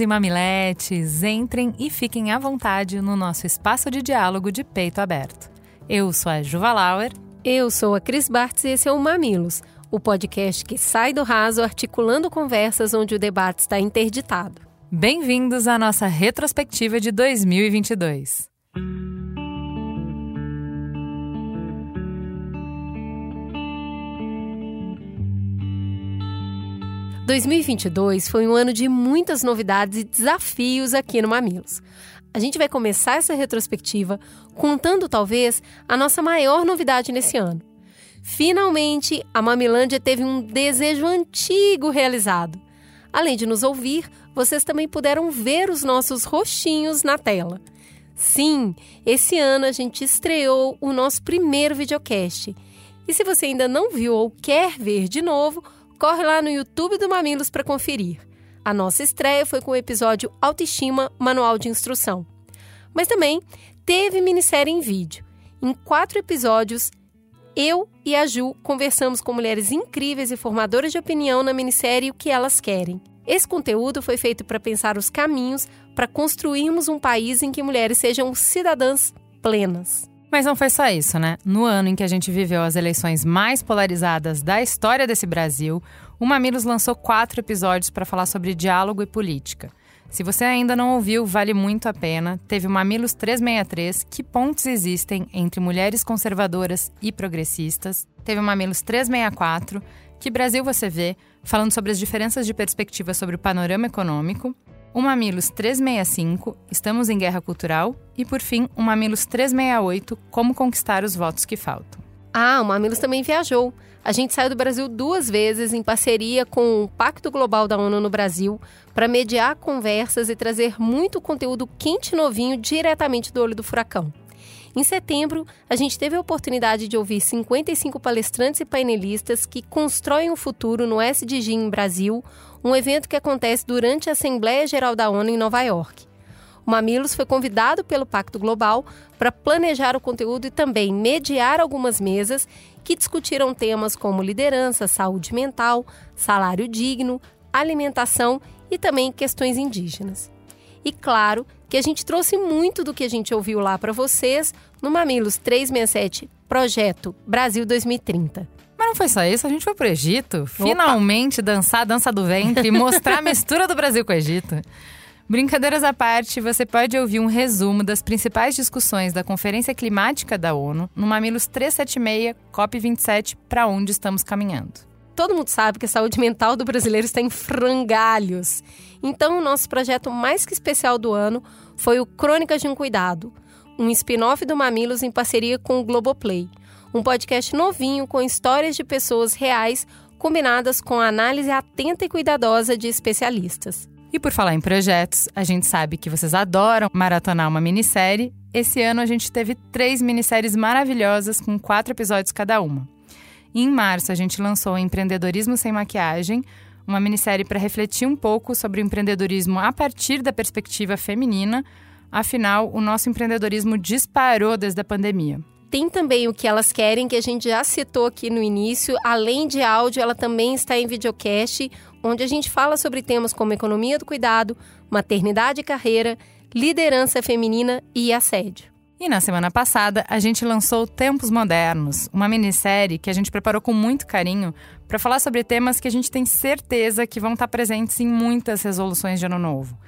e mamiletes, entrem e fiquem à vontade no nosso espaço de diálogo de peito aberto. Eu sou a Juva Lauer. Eu sou a Cris Bartz e esse é o Mamilos, o podcast que sai do raso articulando conversas onde o debate está interditado. Bem-vindos à nossa retrospectiva de 2022. 2022 foi um ano de muitas novidades e desafios aqui no Mamilos. A gente vai começar essa retrospectiva contando talvez a nossa maior novidade nesse ano. Finalmente, a Mamilândia teve um desejo antigo realizado. Além de nos ouvir, vocês também puderam ver os nossos rostinhos na tela. Sim, esse ano a gente estreou o nosso primeiro videocast. E se você ainda não viu ou quer ver de novo, corre lá no YouTube do Mamilos para conferir. A nossa estreia foi com o episódio Autoestima Manual de Instrução. Mas também teve minissérie em vídeo. Em quatro episódios, eu e a Ju conversamos com mulheres incríveis e formadoras de opinião na minissérie O que Elas Querem. Esse conteúdo foi feito para pensar os caminhos para construirmos um país em que mulheres sejam cidadãs plenas. Mas não foi só isso, né? No ano em que a gente viveu as eleições mais polarizadas da história desse Brasil, o Mamilos lançou quatro episódios para falar sobre diálogo e política. Se você ainda não ouviu, vale muito a pena. Teve o Mamilos 363, que pontes existem entre mulheres conservadoras e progressistas. Teve o Mamilos 364, que Brasil você vê, falando sobre as diferenças de perspectiva sobre o panorama econômico o Mamilos 365, Estamos em Guerra Cultural, e por fim, o Mamilos 368, Como Conquistar os Votos que Faltam. Ah, o Mamilos também viajou. A gente saiu do Brasil duas vezes em parceria com o Pacto Global da ONU no Brasil para mediar conversas e trazer muito conteúdo quente e novinho diretamente do olho do furacão. Em setembro, a gente teve a oportunidade de ouvir 55 palestrantes e painelistas que constroem o futuro no SDG em Brasil, um evento que acontece durante a Assembleia Geral da ONU em Nova York. O Mamilos foi convidado pelo Pacto Global para planejar o conteúdo e também mediar algumas mesas que discutiram temas como liderança, saúde mental, salário digno, alimentação e também questões indígenas. E claro que a gente trouxe muito do que a gente ouviu lá para vocês no Mamilos 367 Projeto Brasil 2030. Mas não foi só isso, a gente foi pro Egito, Opa. finalmente dançar a dança do ventre e mostrar a mistura do Brasil com o Egito. Brincadeiras à parte, você pode ouvir um resumo das principais discussões da Conferência Climática da ONU no Mamilos 376 COP27 para onde estamos caminhando todo mundo sabe que a saúde mental do brasileiro está em frangalhos. Então, o nosso projeto mais que especial do ano foi o Crônicas de um Cuidado, um spin-off do Mamilos em parceria com o Globoplay. Um podcast novinho com histórias de pessoas reais combinadas com a análise atenta e cuidadosa de especialistas. E por falar em projetos, a gente sabe que vocês adoram maratonar uma minissérie. Esse ano a gente teve três minisséries maravilhosas com quatro episódios cada uma. Em março, a gente lançou Empreendedorismo Sem Maquiagem, uma minissérie para refletir um pouco sobre o empreendedorismo a partir da perspectiva feminina. Afinal, o nosso empreendedorismo disparou desde a pandemia. Tem também o que elas querem, que a gente já citou aqui no início. Além de áudio, ela também está em videocast, onde a gente fala sobre temas como economia do cuidado, maternidade e carreira, liderança feminina e assédio. E na semana passada, a gente lançou Tempos Modernos, uma minissérie que a gente preparou com muito carinho para falar sobre temas que a gente tem certeza que vão estar presentes em muitas resoluções de ano novo.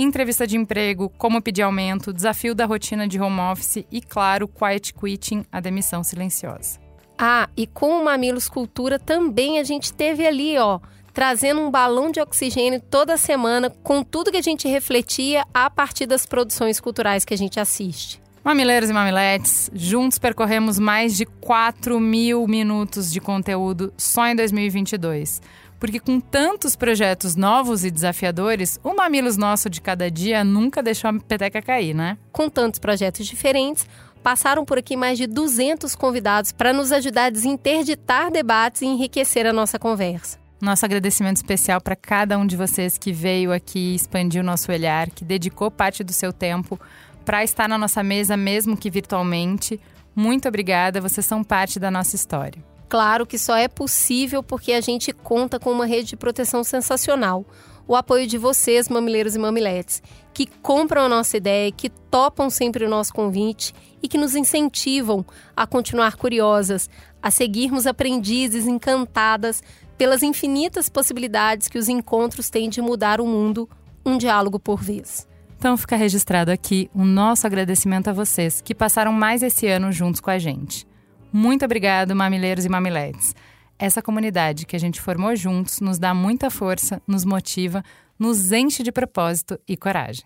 Entrevista de emprego, como pedir aumento, desafio da rotina de home office e, claro, quiet quitting, a demissão silenciosa. Ah, e com o Mamilos Cultura também a gente teve ali, ó, trazendo um balão de oxigênio toda semana com tudo que a gente refletia a partir das produções culturais que a gente assiste. Mamileiros e mamiletes, juntos percorremos mais de 4 mil minutos de conteúdo só em 2022. Porque com tantos projetos novos e desafiadores, o Mamilos Nosso de cada dia nunca deixou a peteca cair, né? Com tantos projetos diferentes, passaram por aqui mais de 200 convidados para nos ajudar a desinterditar debates e enriquecer a nossa conversa. Nosso agradecimento especial para cada um de vocês que veio aqui expandir o nosso olhar, que dedicou parte do seu tempo para estar na nossa mesa, mesmo que virtualmente. Muito obrigada, vocês são parte da nossa história. Claro que só é possível porque a gente conta com uma rede de proteção sensacional. O apoio de vocês, mamileiros e mamiletes, que compram a nossa ideia, que topam sempre o nosso convite e que nos incentivam a continuar curiosas, a seguirmos aprendizes encantadas pelas infinitas possibilidades que os encontros têm de mudar o mundo, um diálogo por vez. Então fica registrado aqui o nosso agradecimento a vocês que passaram mais esse ano juntos com a gente. Muito obrigado, mamileiros e mamiletes. Essa comunidade que a gente formou juntos nos dá muita força, nos motiva, nos enche de propósito e coragem.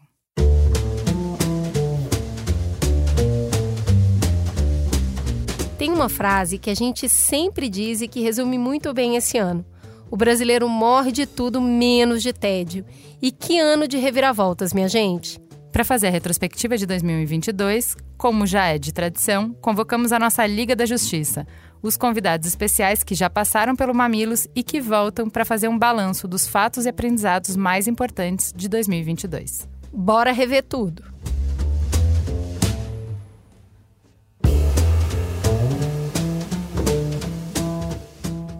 Tem uma frase que a gente sempre diz e que resume muito bem esse ano. O brasileiro morre de tudo menos de tédio. E que ano de reviravoltas, minha gente! Para fazer a retrospectiva de 2022, como já é de tradição, convocamos a nossa Liga da Justiça, os convidados especiais que já passaram pelo Mamilos e que voltam para fazer um balanço dos fatos e aprendizados mais importantes de 2022. Bora rever tudo!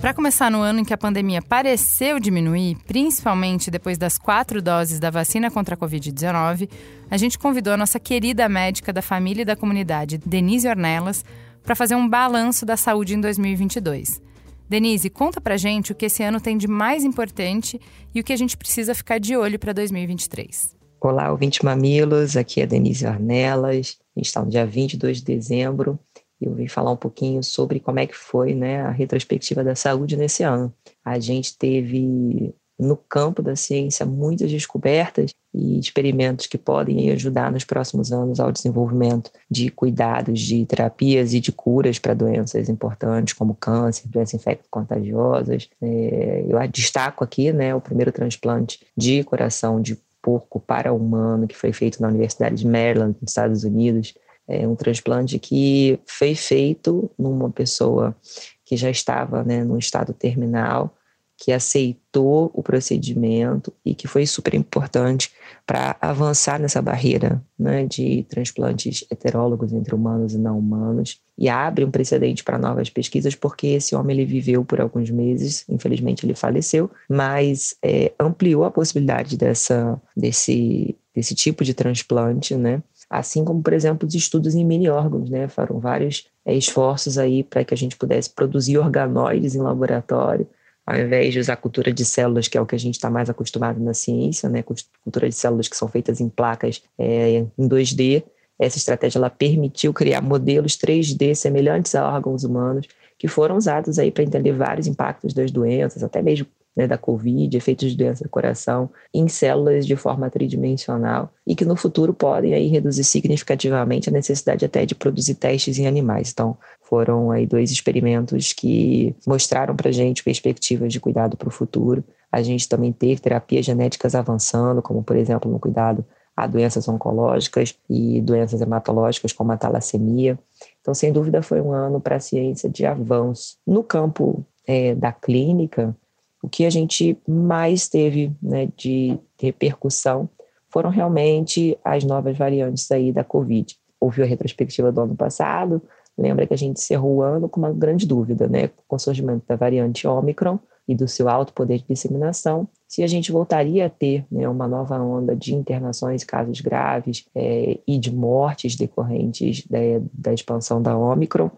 Para começar no ano em que a pandemia pareceu diminuir, principalmente depois das quatro doses da vacina contra a Covid-19, a gente convidou a nossa querida médica da família e da comunidade, Denise Ornelas, para fazer um balanço da saúde em 2022. Denise, conta pra gente o que esse ano tem de mais importante e o que a gente precisa ficar de olho para 2023. Olá, ouvinte Mamilos, aqui é Denise Ornelas. A gente está no dia 22 de dezembro eu vim falar um pouquinho sobre como é que foi né, a retrospectiva da saúde nesse ano. A gente teve no campo da ciência muitas descobertas e experimentos que podem ajudar nos próximos anos ao desenvolvimento de cuidados, de terapias e de curas para doenças importantes como câncer, doenças infecto-contagiosas. É, eu destaco aqui né, o primeiro transplante de coração de porco para humano que foi feito na Universidade de Maryland, nos Estados Unidos, é um transplante que foi feito numa pessoa que já estava né, no estado terminal, que aceitou o procedimento e que foi super importante para avançar nessa barreira né, de transplantes heterólogos entre humanos e não humanos. E abre um precedente para novas pesquisas porque esse homem ele viveu por alguns meses, infelizmente ele faleceu, mas é, ampliou a possibilidade dessa desse desse tipo de transplante, né? assim como, por exemplo, os estudos em mini-órgãos, né? Foram vários é, esforços aí para que a gente pudesse produzir organoides em laboratório, ao invés de usar cultura de células, que é o que a gente está mais acostumado na ciência, né? Cultura de células que são feitas em placas é, em 2D. Essa estratégia ela permitiu criar modelos 3D semelhantes a órgãos humanos, que foram usados aí para entender vários impactos das doenças, até mesmo né, da Covid, efeitos de doença do coração, em células de forma tridimensional e que no futuro podem aí reduzir significativamente a necessidade até de produzir testes em animais. Então, foram aí dois experimentos que mostraram para gente perspectivas de cuidado para o futuro. A gente também teve terapias genéticas avançando, como por exemplo no cuidado a doenças oncológicas e doenças hematológicas como a talassemia. Então, sem dúvida, foi um ano para a ciência de avanço. No campo é, da clínica, o que a gente mais teve né, de repercussão foram realmente as novas variantes aí da Covid. Houve a retrospectiva do ano passado, lembra que a gente encerrou o ano com uma grande dúvida, né, com o surgimento da variante Omicron e do seu alto poder de disseminação, se a gente voltaria a ter né, uma nova onda de internações, casos graves é, e de mortes decorrentes da, da expansão da Omicron.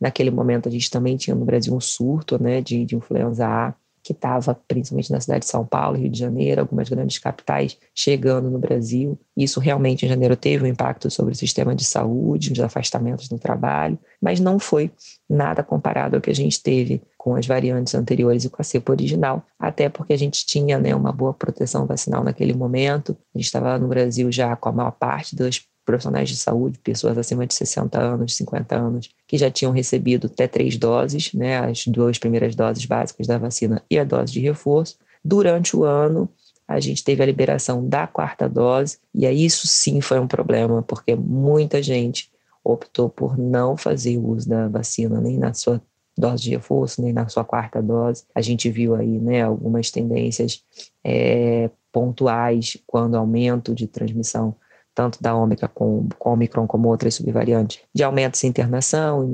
Naquele momento, a gente também tinha no Brasil um surto né, de, de influenza A que estava principalmente na cidade de São Paulo, Rio de Janeiro, algumas grandes capitais chegando no Brasil. Isso realmente em janeiro teve um impacto sobre o sistema de saúde, os afastamentos no trabalho, mas não foi nada comparado ao que a gente teve com as variantes anteriores e com a cepa original, até porque a gente tinha né, uma boa proteção vacinal naquele momento. A gente estava no Brasil já com a maior parte das profissionais de saúde, pessoas acima de 60 anos, 50 anos, que já tinham recebido até três doses, né, as duas primeiras doses básicas da vacina e a dose de reforço. Durante o ano, a gente teve a liberação da quarta dose, e aí isso sim foi um problema, porque muita gente optou por não fazer uso da vacina nem na sua dose de reforço, nem na sua quarta dose. A gente viu aí né, algumas tendências é, pontuais quando aumento de transmissão tanto da Ômicron com, com Omicron como outras subvariantes, de aumentos em internação,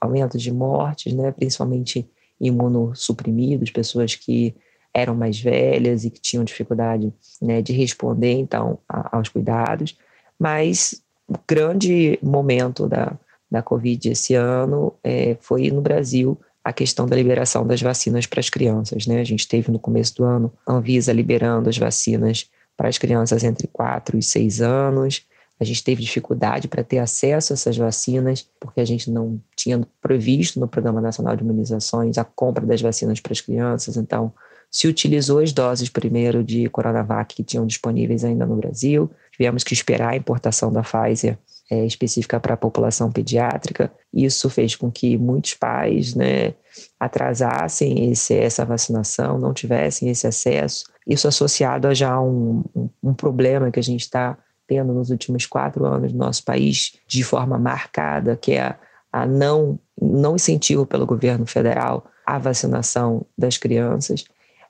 aumentos de mortes, né, principalmente imunossuprimidos, pessoas que eram mais velhas e que tinham dificuldade né, de responder então a, aos cuidados, mas o grande momento da, da Covid esse ano é, foi no Brasil a questão da liberação das vacinas para as crianças. Né? A gente teve no começo do ano a Anvisa liberando as vacinas para as crianças entre 4 e 6 anos. A gente teve dificuldade para ter acesso a essas vacinas, porque a gente não tinha previsto no Programa Nacional de Imunizações a compra das vacinas para as crianças. Então, se utilizou as doses primeiro de Coronavac que tinham disponíveis ainda no Brasil. Tivemos que esperar a importação da Pfizer é, específica para a população pediátrica. Isso fez com que muitos pais né, atrasassem esse, essa vacinação, não tivessem esse acesso. Isso associado a já um, um, um problema que a gente está tendo nos últimos quatro anos no nosso país de forma marcada, que é a, a não, não incentivo pelo governo federal à vacinação das crianças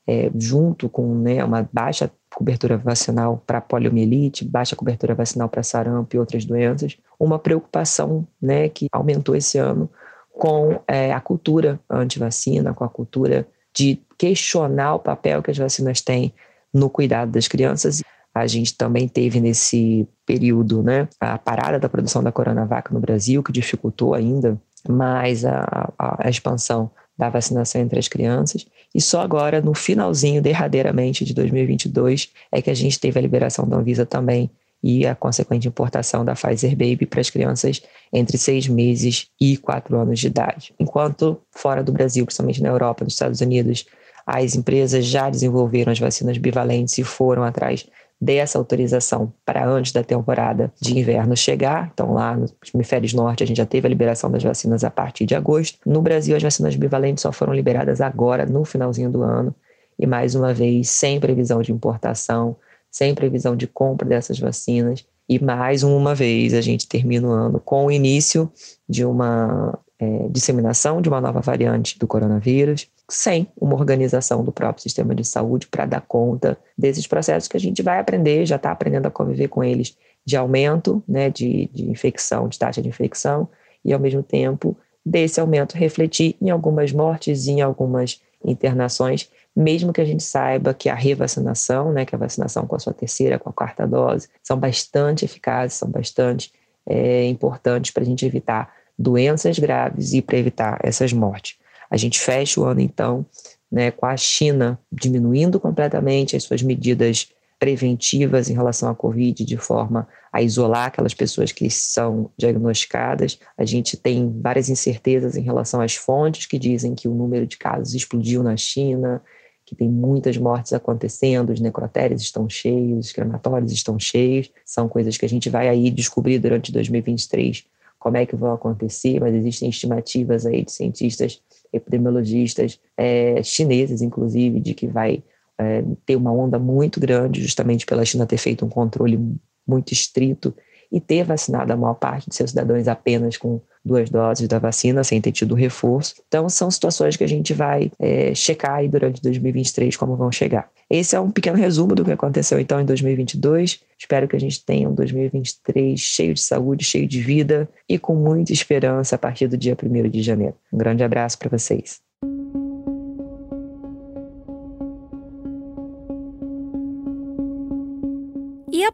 é, junto com né, uma baixa cobertura vacinal para poliomielite, baixa cobertura vacinal para sarampo e outras doenças, uma preocupação né, que aumentou esse ano com é, a cultura anti-vacina, com a cultura de questionar o papel que as vacinas têm no cuidado das crianças. A gente também teve nesse período né, a parada da produção da Coronavac no Brasil, que dificultou ainda mais a, a, a expansão da vacinação entre as crianças. E só agora, no finalzinho, derradeiramente de 2022, é que a gente teve a liberação da Anvisa também e a consequente importação da Pfizer Baby para as crianças entre seis meses e quatro anos de idade. Enquanto fora do Brasil, principalmente na Europa, nos Estados Unidos, as empresas já desenvolveram as vacinas bivalentes e foram atrás dessa autorização para antes da temporada de inverno chegar. Então, lá nos hemisférios norte, a gente já teve a liberação das vacinas a partir de agosto. No Brasil, as vacinas bivalentes só foram liberadas agora, no finalzinho do ano. E, mais uma vez, sem previsão de importação, sem previsão de compra dessas vacinas. E, mais uma vez, a gente termina o ano com o início de uma é, disseminação de uma nova variante do coronavírus, sem uma organização do próprio sistema de saúde para dar conta desses processos que a gente vai aprender, já está aprendendo a conviver com eles, de aumento né, de, de infecção, de taxa de infecção, e ao mesmo tempo desse aumento refletir em algumas mortes, em algumas internações, mesmo que a gente saiba que a revacinação, né, que a vacinação com a sua terceira, com a quarta dose, são bastante eficazes, são bastante é, importantes para a gente evitar doenças graves e para evitar essas mortes. A gente fecha o ano, então, né, com a China diminuindo completamente as suas medidas preventivas em relação à Covid, de forma a isolar aquelas pessoas que são diagnosticadas. A gente tem várias incertezas em relação às fontes que dizem que o número de casos explodiu na China, que tem muitas mortes acontecendo, os necrotérios estão cheios, os crematórios estão cheios. São coisas que a gente vai aí descobrir durante 2023 como é que vão acontecer, mas existem estimativas aí de cientistas epidemiologistas é, chineses, inclusive, de que vai é, ter uma onda muito grande, justamente pela China ter feito um controle muito estrito e ter vacinado a maior parte de seus cidadãos apenas com duas doses da vacina, sem ter tido reforço. Então, são situações que a gente vai é, checar aí durante 2023 como vão chegar. Esse é um pequeno resumo do que aconteceu então em 2022. Espero que a gente tenha um 2023 cheio de saúde, cheio de vida e com muita esperança a partir do dia 1 de janeiro. Um grande abraço para vocês.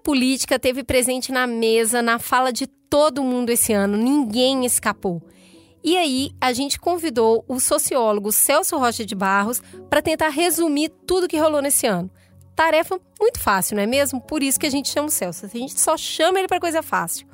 Política teve presente na mesa, na fala de todo mundo esse ano, ninguém escapou. E aí, a gente convidou o sociólogo Celso Rocha de Barros para tentar resumir tudo que rolou nesse ano. Tarefa muito fácil, não é mesmo? Por isso que a gente chama o Celso. A gente só chama ele para coisa fácil.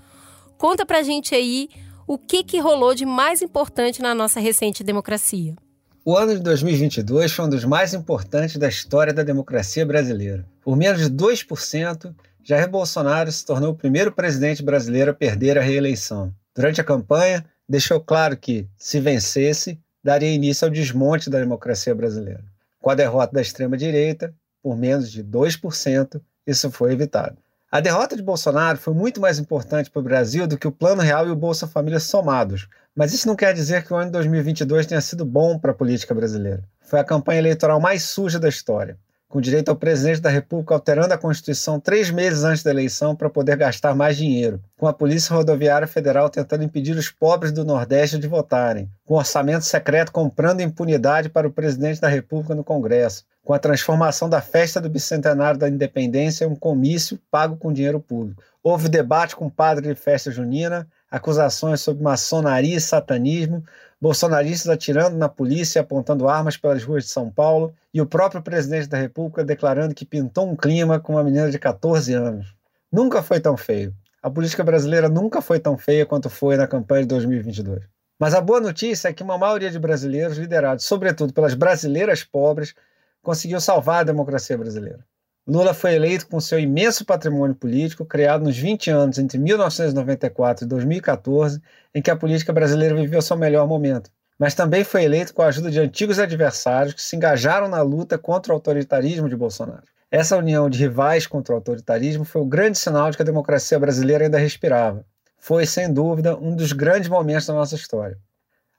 Conta pra gente aí o que, que rolou de mais importante na nossa recente democracia. O ano de 2022 foi um dos mais importantes da história da democracia brasileira. Por menos de 2%, Jair Bolsonaro se tornou o primeiro presidente brasileiro a perder a reeleição. Durante a campanha, deixou claro que, se vencesse, daria início ao desmonte da democracia brasileira. Com a derrota da extrema-direita, por menos de 2%, isso foi evitado. A derrota de Bolsonaro foi muito mais importante para o Brasil do que o Plano Real e o Bolsa Família somados. Mas isso não quer dizer que o ano de 2022 tenha sido bom para a política brasileira. Foi a campanha eleitoral mais suja da história com direito ao presidente da República alterando a Constituição três meses antes da eleição para poder gastar mais dinheiro, com a Polícia Rodoviária Federal tentando impedir os pobres do Nordeste de votarem, com o orçamento secreto comprando impunidade para o presidente da República no Congresso, com a transformação da festa do bicentenário da independência em um comício pago com dinheiro público. Houve debate com o padre de festa junina, acusações sobre maçonaria e satanismo, bolsonaristas atirando na polícia apontando armas pelas ruas de São Paulo, e o próprio presidente da República declarando que pintou um clima com uma menina de 14 anos. Nunca foi tão feio. A política brasileira nunca foi tão feia quanto foi na campanha de 2022. Mas a boa notícia é que uma maioria de brasileiros, liderados sobretudo pelas brasileiras pobres, conseguiu salvar a democracia brasileira. Lula foi eleito com seu imenso patrimônio político, criado nos 20 anos entre 1994 e 2014, em que a política brasileira viveu seu melhor momento. Mas também foi eleito com a ajuda de antigos adversários que se engajaram na luta contra o autoritarismo de Bolsonaro. Essa união de rivais contra o autoritarismo foi o grande sinal de que a democracia brasileira ainda respirava. Foi, sem dúvida, um dos grandes momentos da nossa história.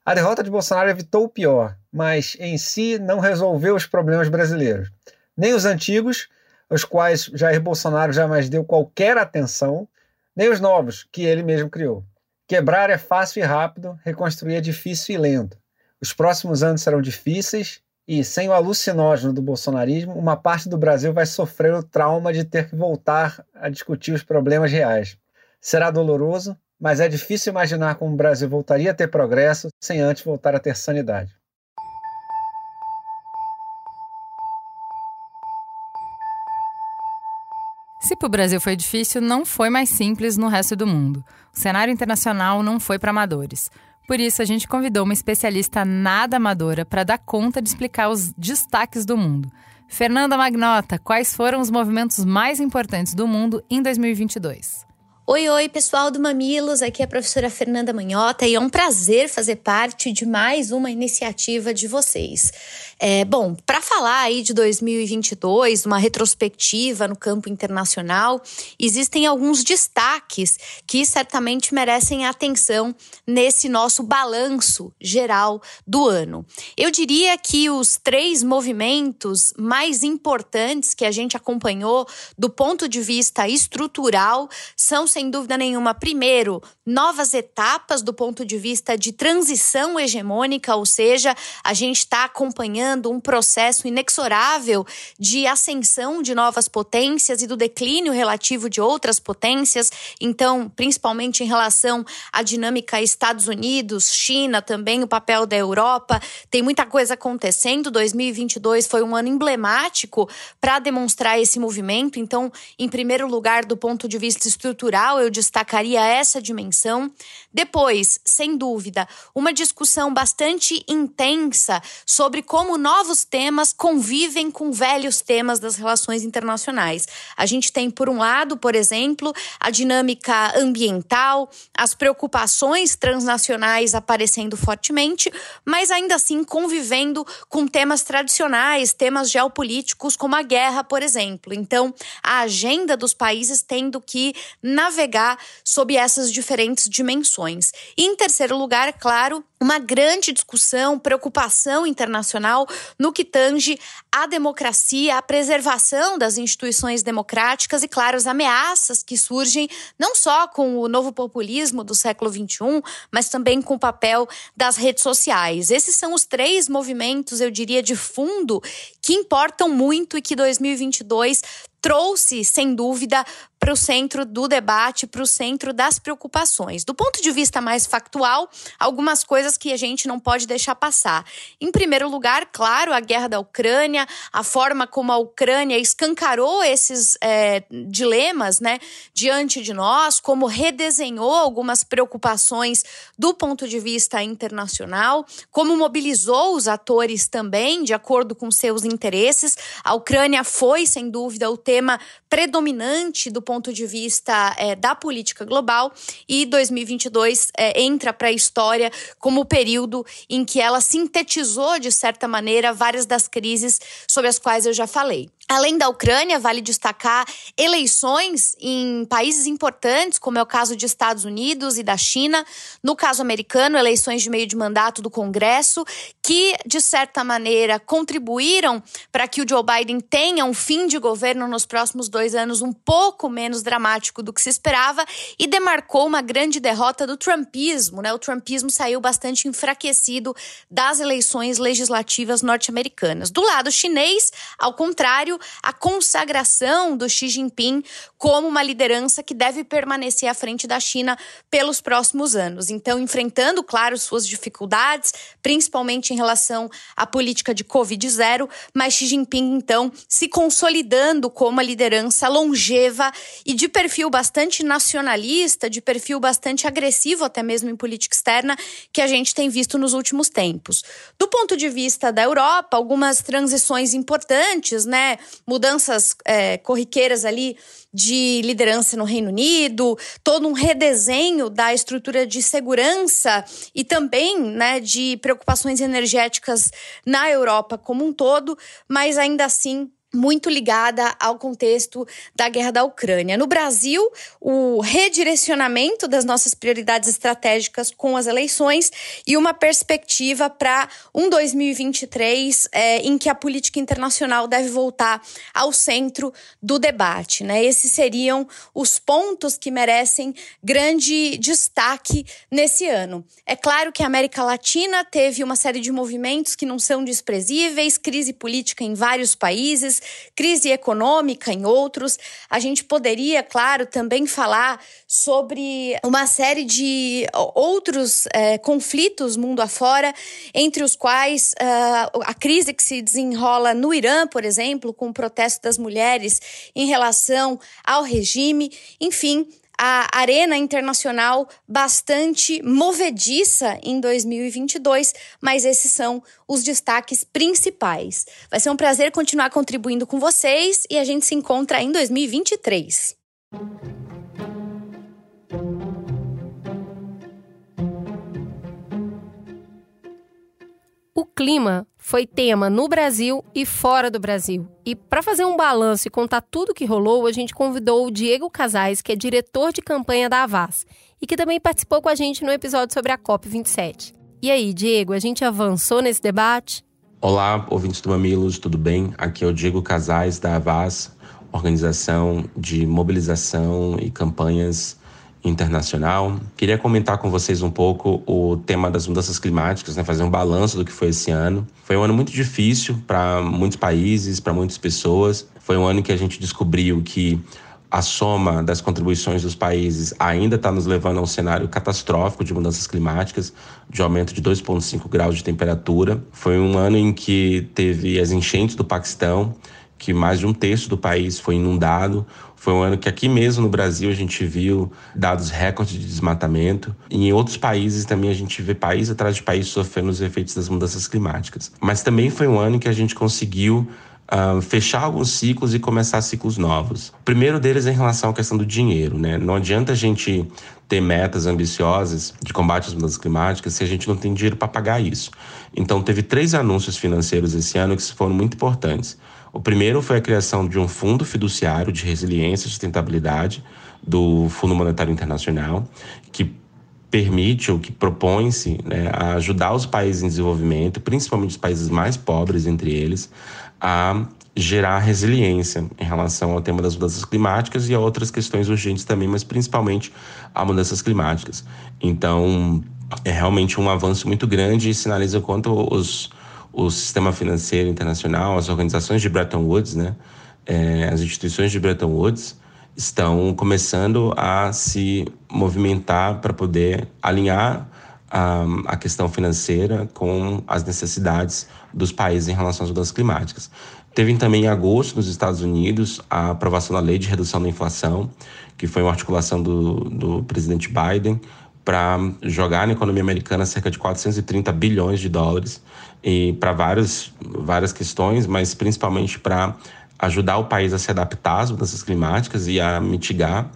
A derrota de Bolsonaro evitou o pior, mas em si não resolveu os problemas brasileiros. Nem os antigos, aos quais Jair Bolsonaro jamais deu qualquer atenção, nem os novos, que ele mesmo criou. Quebrar é fácil e rápido, reconstruir é difícil e lento. Os próximos anos serão difíceis e, sem o alucinógeno do bolsonarismo, uma parte do Brasil vai sofrer o trauma de ter que voltar a discutir os problemas reais. Será doloroso, mas é difícil imaginar como o Brasil voltaria a ter progresso sem antes voltar a ter sanidade. Se para o Brasil foi difícil, não foi mais simples no resto do mundo. O cenário internacional não foi para amadores. Por isso, a gente convidou uma especialista nada amadora para dar conta de explicar os destaques do mundo. Fernanda Magnota, quais foram os movimentos mais importantes do mundo em 2022? Oi, oi, pessoal do Mamilos, aqui é a professora Fernanda Manhota e é um prazer fazer parte de mais uma iniciativa de vocês. É, bom, para falar aí de 2022, uma retrospectiva no campo internacional, existem alguns destaques que certamente merecem atenção nesse nosso balanço geral do ano. Eu diria que os três movimentos mais importantes que a gente acompanhou do ponto de vista estrutural são, sem dúvida nenhuma, primeiro, novas etapas do ponto de vista de transição hegemônica, ou seja, a gente está acompanhando um processo inexorável de ascensão de novas potências e do declínio relativo de outras potências. Então, principalmente em relação à dinâmica Estados Unidos, China, também o papel da Europa, tem muita coisa acontecendo. 2022 foi um ano emblemático para demonstrar esse movimento. Então, em primeiro lugar, do ponto de vista estrutural, eu destacaria essa dimensão. Depois, sem dúvida, uma discussão bastante intensa sobre como novos temas convivem com velhos temas das relações internacionais. A gente tem, por um lado, por exemplo, a dinâmica ambiental, as preocupações transnacionais aparecendo fortemente, mas ainda assim convivendo com temas tradicionais, temas geopolíticos como a guerra, por exemplo. Então, a agenda dos países tendo que navegar sob essas diferentes dimensões. E em terceiro lugar, claro, uma grande discussão, preocupação internacional no que tange à democracia, à preservação das instituições democráticas e, claro, as ameaças que surgem não só com o novo populismo do século XXI, mas também com o papel das redes sociais. Esses são os três movimentos, eu diria, de fundo que importam muito e que 2022 trouxe, sem dúvida, para o centro do debate, para o centro das preocupações. Do ponto de vista mais factual, algumas coisas que a gente não pode deixar passar. Em primeiro lugar, claro, a guerra da Ucrânia, a forma como a Ucrânia escancarou esses é, dilemas né, diante de nós, como redesenhou algumas preocupações do ponto de vista internacional, como mobilizou os atores também de acordo com seus interesses. A Ucrânia foi, sem dúvida, o tema predominante do ponto de vista é, da política global e 2022 é, entra para a história como o período em que ela sintetizou, de certa maneira, várias das crises sobre as quais eu já falei. Além da Ucrânia, vale destacar eleições em países importantes, como é o caso de Estados Unidos e da China. No caso americano, eleições de meio de mandato do Congresso, que, de certa maneira, contribuíram para que o Joe Biden tenha um fim de governo nos próximos dois anos um pouco menos dramático do que se esperava e demarcou uma grande derrota do Trumpismo. Né? O Trumpismo saiu bastante enfraquecido das eleições legislativas norte-americanas. Do lado chinês, ao contrário, a consagração do Xi Jinping como uma liderança que deve permanecer à frente da China pelos próximos anos. Então, enfrentando, claro, suas dificuldades, principalmente em relação à política de Covid-0, mas Xi Jinping, então, se consolidando como a liderança longeva e de perfil bastante nacionalista, de perfil bastante agressivo, até mesmo em política externa, que a gente tem visto nos últimos tempos. Do ponto de vista da Europa, algumas transições importantes, né? Mudanças é, corriqueiras ali de liderança no Reino Unido, todo um redesenho da estrutura de segurança e também né, de preocupações energéticas na Europa como um todo, mas ainda assim muito ligada ao contexto da guerra da Ucrânia. No Brasil, o redirecionamento das nossas prioridades estratégicas com as eleições e uma perspectiva para um 2023 é, em que a política internacional deve voltar ao centro do debate. Né? Esses seriam os pontos que merecem grande destaque nesse ano. É claro que a América Latina teve uma série de movimentos que não são desprezíveis, crise política em vários países crise econômica em outros. A gente poderia, claro, também falar sobre uma série de outros é, conflitos mundo afora, entre os quais uh, a crise que se desenrola no Irã, por exemplo, com o protesto das mulheres em relação ao regime. Enfim, a arena internacional bastante movediça em 2022, mas esses são os destaques principais. Vai ser um prazer continuar contribuindo com vocês e a gente se encontra em 2023. Clima foi tema no Brasil e fora do Brasil. E para fazer um balanço e contar tudo o que rolou, a gente convidou o Diego Casais, que é diretor de campanha da Avaz, e que também participou com a gente no episódio sobre a COP27. E aí, Diego, a gente avançou nesse debate? Olá, ouvintes do Mamilos, tudo bem? Aqui é o Diego Casais da Avaz, organização de mobilização e campanhas internacional. Queria comentar com vocês um pouco o tema das mudanças climáticas, né? fazer um balanço do que foi esse ano. Foi um ano muito difícil para muitos países, para muitas pessoas. Foi um ano que a gente descobriu que a soma das contribuições dos países ainda está nos levando a um cenário catastrófico de mudanças climáticas, de aumento de 2,5 graus de temperatura. Foi um ano em que teve as enchentes do Paquistão, que mais de um terço do país foi inundado. Foi um ano que aqui mesmo no Brasil a gente viu dados recordes de desmatamento. E em outros países também a gente vê país atrás de país sofrendo os efeitos das mudanças climáticas. Mas também foi um ano em que a gente conseguiu Uh, fechar alguns ciclos e começar ciclos novos. O primeiro deles é em relação à questão do dinheiro, né? Não adianta a gente ter metas ambiciosas de combate às mudanças climáticas se a gente não tem dinheiro para pagar isso. Então, teve três anúncios financeiros esse ano que foram muito importantes. O primeiro foi a criação de um fundo fiduciário de resiliência e sustentabilidade do Fundo Monetário Internacional, que permite ou que propõe-se né, a ajudar os países em desenvolvimento, principalmente os países mais pobres entre eles, a gerar resiliência em relação ao tema das mudanças climáticas e a outras questões urgentes também, mas principalmente a mudanças climáticas. Então, é realmente um avanço muito grande e sinaliza quanto os o sistema financeiro internacional, as organizações de Bretton Woods, né, é, as instituições de Bretton Woods estão começando a se movimentar para poder alinhar a, questão financeira com as necessidades dos países em relação às mudanças climáticas. Teve também em agosto, nos Estados Unidos, a aprovação da Lei de Redução da Inflação, que foi uma articulação do, do presidente Biden para jogar na economia americana cerca de 430 bilhões de dólares e para várias, várias questões, mas principalmente para ajudar o país a se adaptar às mudanças climáticas e a mitigar,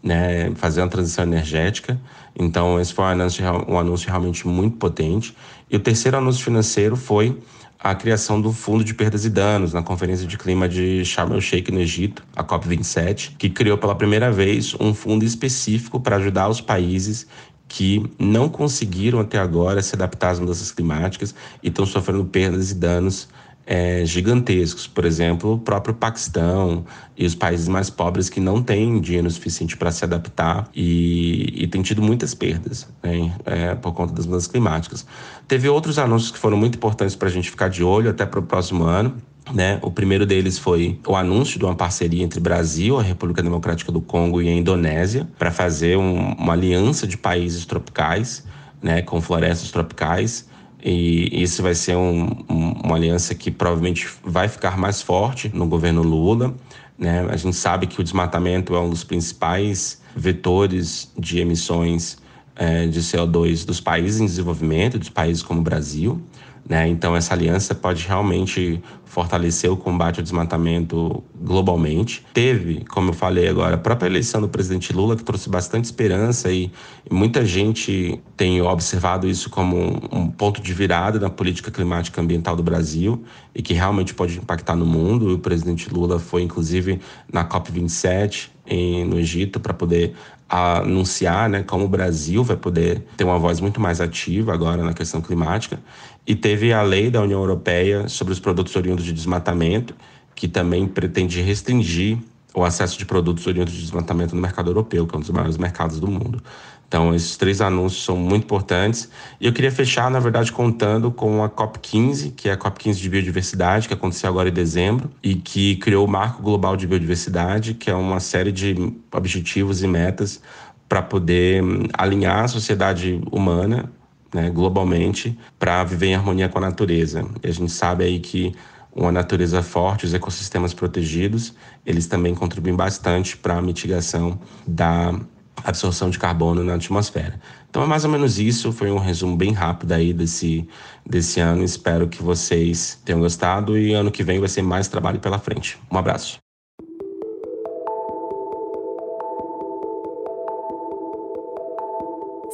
né, fazer uma transição energética. Então, esse foi um anúncio, um anúncio realmente muito potente. E o terceiro anúncio financeiro foi a criação do Fundo de Perdas e Danos na Conferência de Clima de Sharm el-Sheikh no Egito, a COP27, que criou pela primeira vez um fundo específico para ajudar os países que não conseguiram até agora se adaptar às mudanças climáticas e estão sofrendo perdas e danos é, gigantescos. Por exemplo, o próprio Paquistão e os países mais pobres que não têm dinheiro suficiente para se adaptar e, e têm tido muitas perdas né, é, por conta das mudanças climáticas. Teve outros anúncios que foram muito importantes para a gente ficar de olho até para o próximo ano. Né? O primeiro deles foi o anúncio de uma parceria entre Brasil, a República Democrática do Congo e a Indonésia para fazer um, uma aliança de países tropicais, né, com florestas tropicais e isso vai ser um, um, uma aliança que provavelmente vai ficar mais forte no governo Lula. Né? A gente sabe que o desmatamento é um dos principais vetores de emissões é, de CO2 dos países em desenvolvimento, dos países como o Brasil. Né? Então, essa aliança pode realmente fortalecer o combate ao desmatamento globalmente. Teve, como eu falei agora, a própria eleição do presidente Lula, que trouxe bastante esperança e, e muita gente tem observado isso como um, ponto de virada na política climática ambiental do Brasil e que realmente pode impactar no mundo. O presidente Lula foi, inclusive, na COP27 em, no Egito para poder anunciar né, como o Brasil vai poder ter uma voz muito mais ativa agora na questão climática. E teve a lei da União Europeia sobre os produtos oriundos de desmatamento, que também pretende restringir o acesso de produtos oriundos de desmatamento no mercado europeu, que é um dos maiores mercados do mundo. Então, esses três anúncios são muito importantes. E eu queria fechar, na verdade, contando com a COP15, que é a COP15 de biodiversidade, que aconteceu agora em dezembro, e que criou o Marco Global de Biodiversidade, que é uma série de objetivos e metas para poder hum, alinhar a sociedade humana né, globalmente para viver em harmonia com a natureza. E a gente sabe aí que uma natureza forte, os ecossistemas protegidos, eles também contribuem bastante para a mitigação da absorção de carbono na atmosfera. Então é mais ou menos isso, foi um resumo bem rápido aí desse, desse ano. Espero que vocês tenham gostado e ano que vem vai ser mais trabalho pela frente. Um abraço.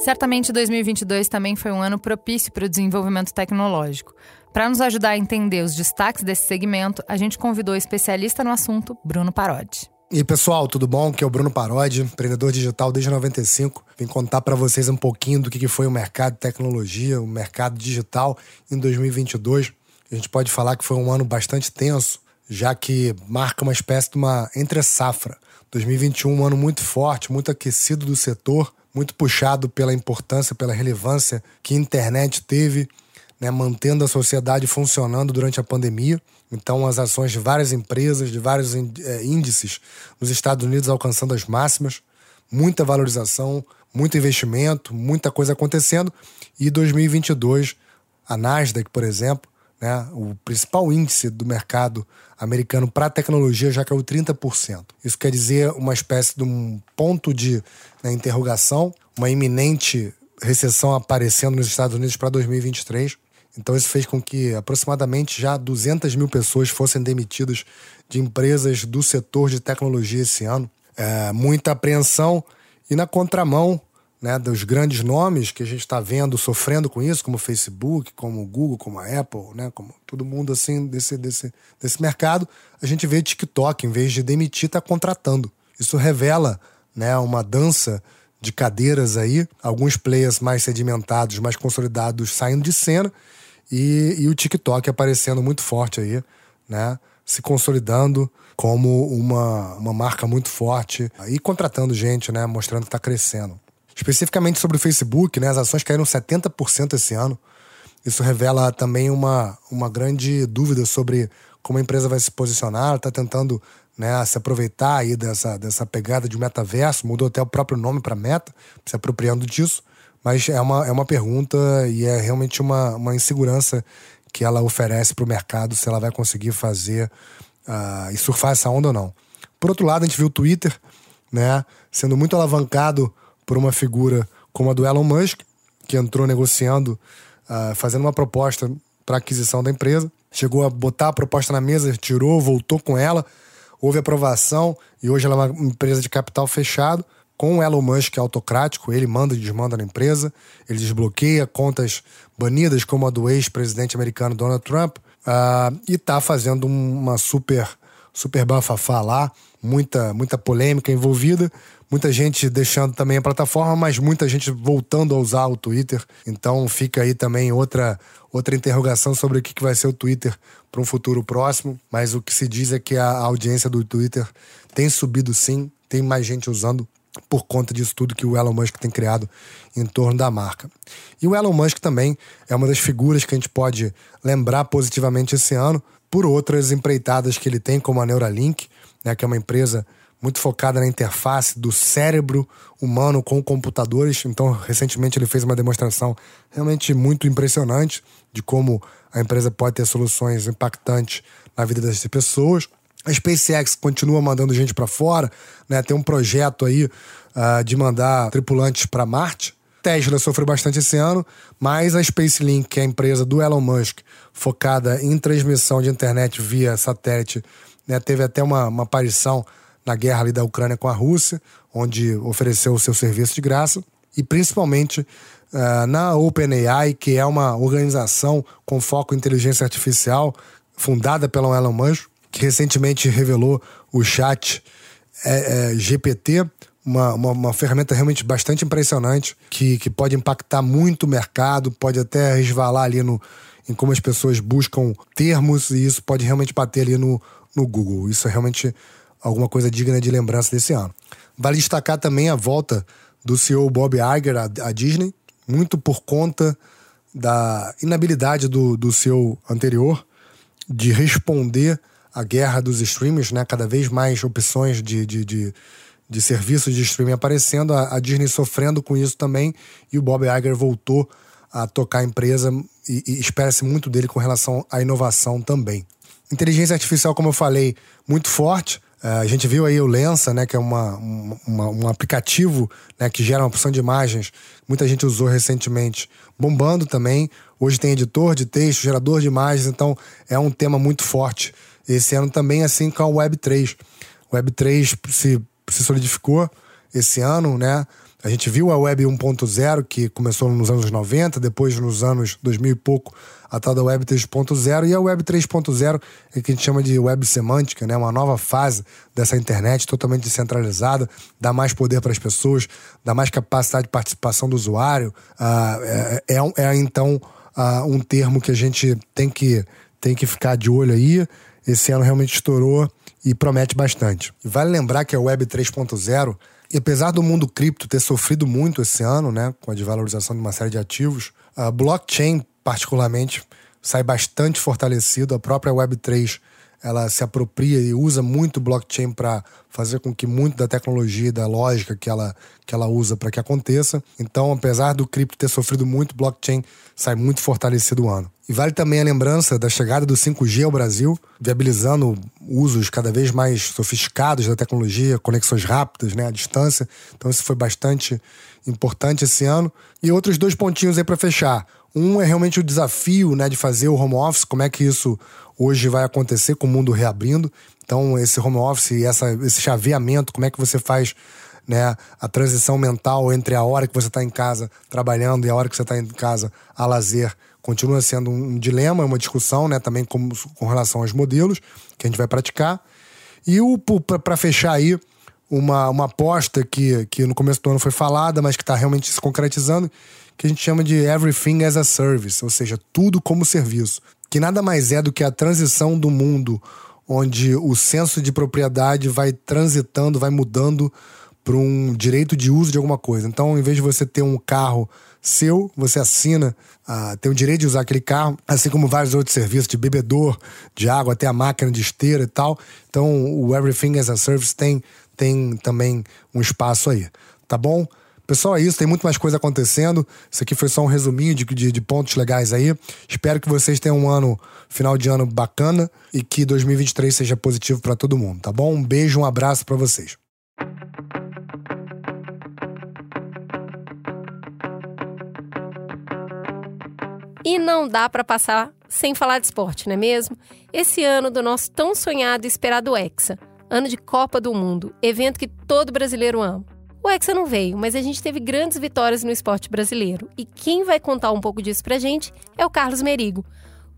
Certamente 2022 também foi um ano propício para o desenvolvimento tecnológico. Para nos ajudar a entender os destaques desse segmento, a gente convidou o especialista no assunto, Bruno Parodi. E pessoal, tudo bom? Aqui é o Bruno Parodi, empreendedor digital desde 95. Vim contar para vocês um pouquinho do que foi o mercado de tecnologia, o mercado digital em 2022. A gente pode falar que foi um ano bastante tenso, já que marca uma espécie de uma entre-safra. 2021, um ano muito forte, muito aquecido do setor, muito puxado pela importância, pela relevância que a internet teve, né, mantendo a sociedade funcionando durante a pandemia. Então, as ações de várias empresas, de vários é, índices nos Estados Unidos alcançando as máximas, muita valorização, muito investimento, muita coisa acontecendo. E 2022, a Nasdaq, por exemplo, né, o principal índice do mercado americano para tecnologia já caiu 30%. Isso quer dizer uma espécie de um ponto de né, interrogação, uma iminente recessão aparecendo nos Estados Unidos para 2023. Então, isso fez com que aproximadamente já 200 mil pessoas fossem demitidas de empresas do setor de tecnologia esse ano. É, muita apreensão e na contramão né, dos grandes nomes que a gente está vendo sofrendo com isso, como o Facebook, como o Google, como a Apple, né, como todo mundo assim desse, desse, desse mercado, a gente vê TikTok, em vez de demitir, está contratando. Isso revela né, uma dança de cadeiras aí, alguns players mais sedimentados, mais consolidados saindo de cena e, e o TikTok aparecendo muito forte aí, né? Se consolidando como uma, uma marca muito forte e contratando gente, né? Mostrando que está crescendo. Especificamente sobre o Facebook, né? As ações caíram 70% esse ano. Isso revela também uma, uma grande dúvida sobre como a empresa vai se posicionar. Está tentando né, se aproveitar aí dessa, dessa pegada de metaverso, mudou até o próprio nome para Meta, se apropriando disso. Mas é uma, é uma pergunta e é realmente uma, uma insegurança que ela oferece para o mercado se ela vai conseguir fazer uh, e surfar essa onda ou não. Por outro lado, a gente viu o Twitter né, sendo muito alavancado por uma figura como a do Elon Musk, que entrou negociando, uh, fazendo uma proposta para aquisição da empresa. Chegou a botar a proposta na mesa, tirou, voltou com ela, houve aprovação e hoje ela é uma empresa de capital fechado com o Elon Musk autocrático, ele manda e desmanda na empresa, ele desbloqueia contas banidas como a do ex-presidente americano Donald Trump, uh, e está fazendo uma super, super bafafá lá, muita, muita polêmica envolvida, muita gente deixando também a plataforma, mas muita gente voltando a usar o Twitter. Então fica aí também outra, outra interrogação sobre o que vai ser o Twitter para um futuro próximo. Mas o que se diz é que a audiência do Twitter tem subido sim, tem mais gente usando por conta disso tudo que o Elon Musk tem criado em torno da marca. E o Elon Musk também é uma das figuras que a gente pode lembrar positivamente esse ano por outras empreitadas que ele tem, como a Neuralink, né, que é uma empresa muito focada na interface do cérebro humano com computadores. Então, recentemente ele fez uma demonstração realmente muito impressionante de como a empresa pode ter soluções impactantes na vida das pessoas. A SpaceX continua mandando gente para fora, né? Tem um projeto aí uh, de mandar tripulantes para Marte. Tesla sofreu bastante esse ano, mas a SpaceLink, que é a empresa do Elon Musk, focada em transmissão de internet via satélite, né? teve até uma, uma aparição na guerra ali da Ucrânia com a Rússia, onde ofereceu o seu serviço de graça, e principalmente uh, na OpenAI, que é uma organização com foco em inteligência artificial, fundada pelo Elon Musk, que recentemente revelou o chat é, é, GPT, uma, uma, uma, ferramenta realmente bastante impressionante, que, que pode impactar muito o mercado, pode até resvalar ali no, em como as pessoas buscam termos, e isso pode realmente bater ali no, no Google. Isso é realmente alguma coisa digna de lembrança desse ano. Vale destacar também a volta do CEO Bob Iger à, à Disney, muito por conta da inabilidade do, do CEO anterior de responder a guerra dos streamers, né? Cada vez mais opções de, de, de, de serviços de streaming aparecendo, a, a, Disney sofrendo com isso também, e o Bob Iger voltou a tocar a empresa e, e espera-se muito dele com relação à inovação também. Inteligência artificial, como eu falei, muito forte. Uh, a gente viu aí o Lensa, né, que é uma, uma, um aplicativo né, que gera uma opção de imagens. Muita gente usou recentemente, bombando também. Hoje tem editor de texto, gerador de imagens, então é um tema muito forte esse ano também, assim com a Web3. Web3 se, se solidificou esse ano, né? A gente viu a Web 1.0, que começou nos anos 90, depois nos anos 2000 e pouco, a tal da Web 3.0, e a Web 3.0 é que a gente chama de Web semântica, né? uma nova fase dessa internet totalmente descentralizada, dá mais poder para as pessoas, dá mais capacidade de participação do usuário. Ah, é, é, é, então ah, um termo que a gente tem que, tem que ficar de olho aí esse ano realmente estourou e promete bastante. E vale lembrar que a Web 3.0, e apesar do mundo cripto ter sofrido muito esse ano, né, com a desvalorização de uma série de ativos, a blockchain, particularmente, sai bastante fortalecido. A própria Web 3 ela se apropria e usa muito blockchain para fazer com que muito da tecnologia e da lógica que ela, que ela usa para que aconteça. Então, apesar do cripto ter sofrido muito, blockchain sai muito fortalecido o ano. E vale também a lembrança da chegada do 5G ao Brasil, viabilizando usos cada vez mais sofisticados da tecnologia, conexões rápidas, né, à distância. Então isso foi bastante importante esse ano. E outros dois pontinhos aí para fechar. Um é realmente o desafio né, de fazer o home office, como é que isso hoje vai acontecer com o mundo reabrindo. Então, esse home office e essa, esse chaveamento, como é que você faz né, a transição mental entre a hora que você está em casa trabalhando e a hora que você está em casa a lazer continua sendo um dilema, uma discussão, né, também com, com relação aos modelos que a gente vai praticar. E para fechar aí, uma, uma aposta que, que no começo do ano foi falada, mas que está realmente se concretizando, que a gente chama de Everything as a Service, ou seja, tudo como serviço. Que nada mais é do que a transição do mundo onde o senso de propriedade vai transitando, vai mudando para um direito de uso de alguma coisa. Então, em vez de você ter um carro seu, você assina, uh, tem o direito de usar aquele carro, assim como vários outros serviços de bebedor, de água, até a máquina de esteira e tal. Então, o Everything as a Service tem, tem também um espaço aí, tá bom? É isso, tem muito mais coisa acontecendo. Isso aqui foi só um resuminho de, de, de pontos legais aí. Espero que vocês tenham um ano, final de ano bacana e que 2023 seja positivo para todo mundo, tá bom? Um beijo, um abraço para vocês. E não dá para passar sem falar de esporte, não é mesmo? Esse ano do nosso tão sonhado e esperado Hexa, ano de Copa do Mundo, evento que todo brasileiro ama. O Hexa não veio, mas a gente teve grandes vitórias no esporte brasileiro. E quem vai contar um pouco disso pra gente é o Carlos Merigo.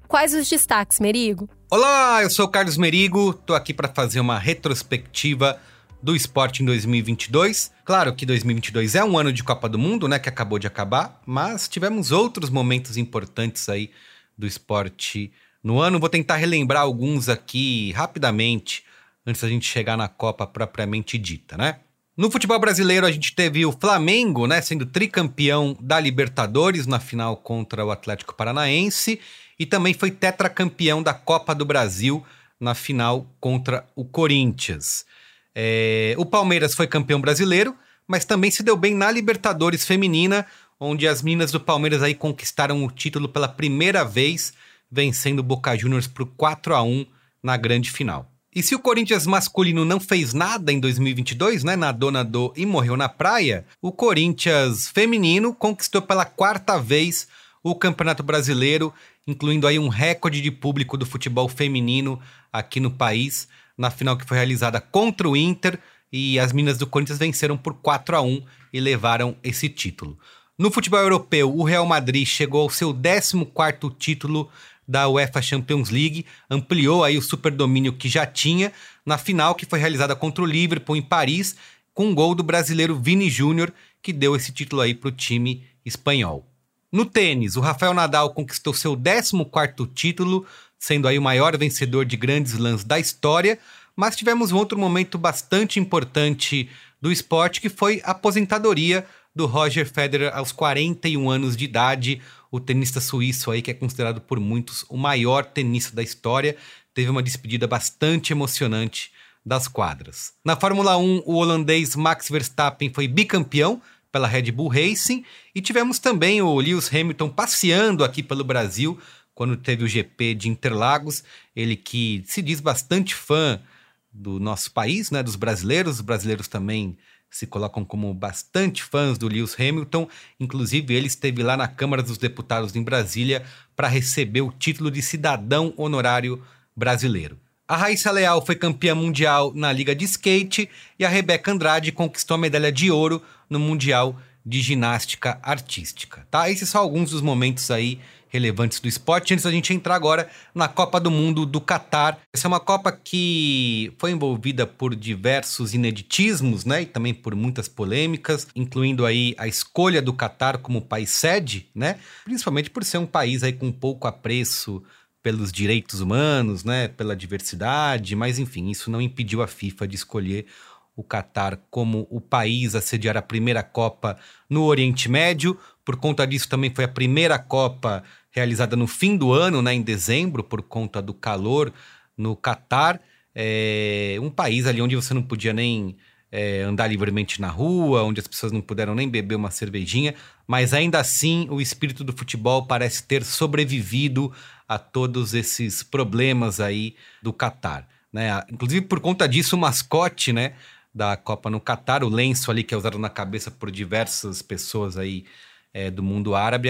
Quais os destaques, Merigo? Olá, eu sou o Carlos Merigo, tô aqui para fazer uma retrospectiva do esporte em 2022. Claro que 2022 é um ano de Copa do Mundo, né, que acabou de acabar, mas tivemos outros momentos importantes aí do esporte no ano. Vou tentar relembrar alguns aqui rapidamente antes da gente chegar na Copa propriamente dita, né? No futebol brasileiro, a gente teve o Flamengo, né, sendo tricampeão da Libertadores na final contra o Atlético Paranaense e também foi tetracampeão da Copa do Brasil na final contra o Corinthians. É, o Palmeiras foi campeão brasileiro, mas também se deu bem na Libertadores Feminina, onde as meninas do Palmeiras aí conquistaram o título pela primeira vez, vencendo o Boca Juniors por 4 a 1 na grande final. E se o Corinthians masculino não fez nada em 2022, né, nadou, nadou e morreu na praia, o Corinthians feminino conquistou pela quarta vez o Campeonato Brasileiro, incluindo aí um recorde de público do futebol feminino aqui no país, na final que foi realizada contra o Inter e as Minas do Corinthians venceram por 4 a 1 e levaram esse título. No futebol europeu, o Real Madrid chegou ao seu 14º título da UEFA Champions League, ampliou aí o superdomínio que já tinha na final que foi realizada contra o Liverpool em Paris, com um gol do brasileiro Vini Júnior, que deu esse título aí para o time espanhol. No tênis, o Rafael Nadal conquistou seu 14º título, sendo aí o maior vencedor de grandes lãs da história, mas tivemos um outro momento bastante importante do esporte que foi a aposentadoria do Roger Federer aos 41 anos de idade, o tenista suíço aí que é considerado por muitos o maior tenista da história, teve uma despedida bastante emocionante das quadras. Na Fórmula 1, o holandês Max Verstappen foi bicampeão pela Red Bull Racing e tivemos também o Lewis Hamilton passeando aqui pelo Brasil quando teve o GP de Interlagos, ele que se diz bastante fã do nosso país, né, dos brasileiros, os brasileiros também se colocam como bastante fãs do Lewis Hamilton, inclusive ele esteve lá na Câmara dos Deputados em Brasília para receber o título de cidadão honorário brasileiro. A Raíssa Leal foi campeã mundial na Liga de Skate e a Rebeca Andrade conquistou a medalha de ouro no Mundial de Ginástica Artística. Tá? Esses são alguns dos momentos aí relevantes do esporte. Antes da gente entrar agora na Copa do Mundo do Catar. Essa é uma Copa que foi envolvida por diversos ineditismos, né? E também por muitas polêmicas, incluindo aí a escolha do Catar como país sede, né? Principalmente por ser um país aí com pouco apreço pelos direitos humanos, né? Pela diversidade, mas enfim, isso não impediu a FIFA de escolher o Catar como o país a sediar a primeira Copa no Oriente Médio. Por conta disso, também foi a primeira Copa realizada no fim do ano, né, em dezembro, por conta do calor no Catar. É um país ali onde você não podia nem é, andar livremente na rua, onde as pessoas não puderam nem beber uma cervejinha, mas ainda assim o espírito do futebol parece ter sobrevivido a todos esses problemas aí do Catar. Né? Inclusive por conta disso, o mascote né, da Copa no Catar, o lenço ali que é usado na cabeça por diversas pessoas aí é, do mundo árabe,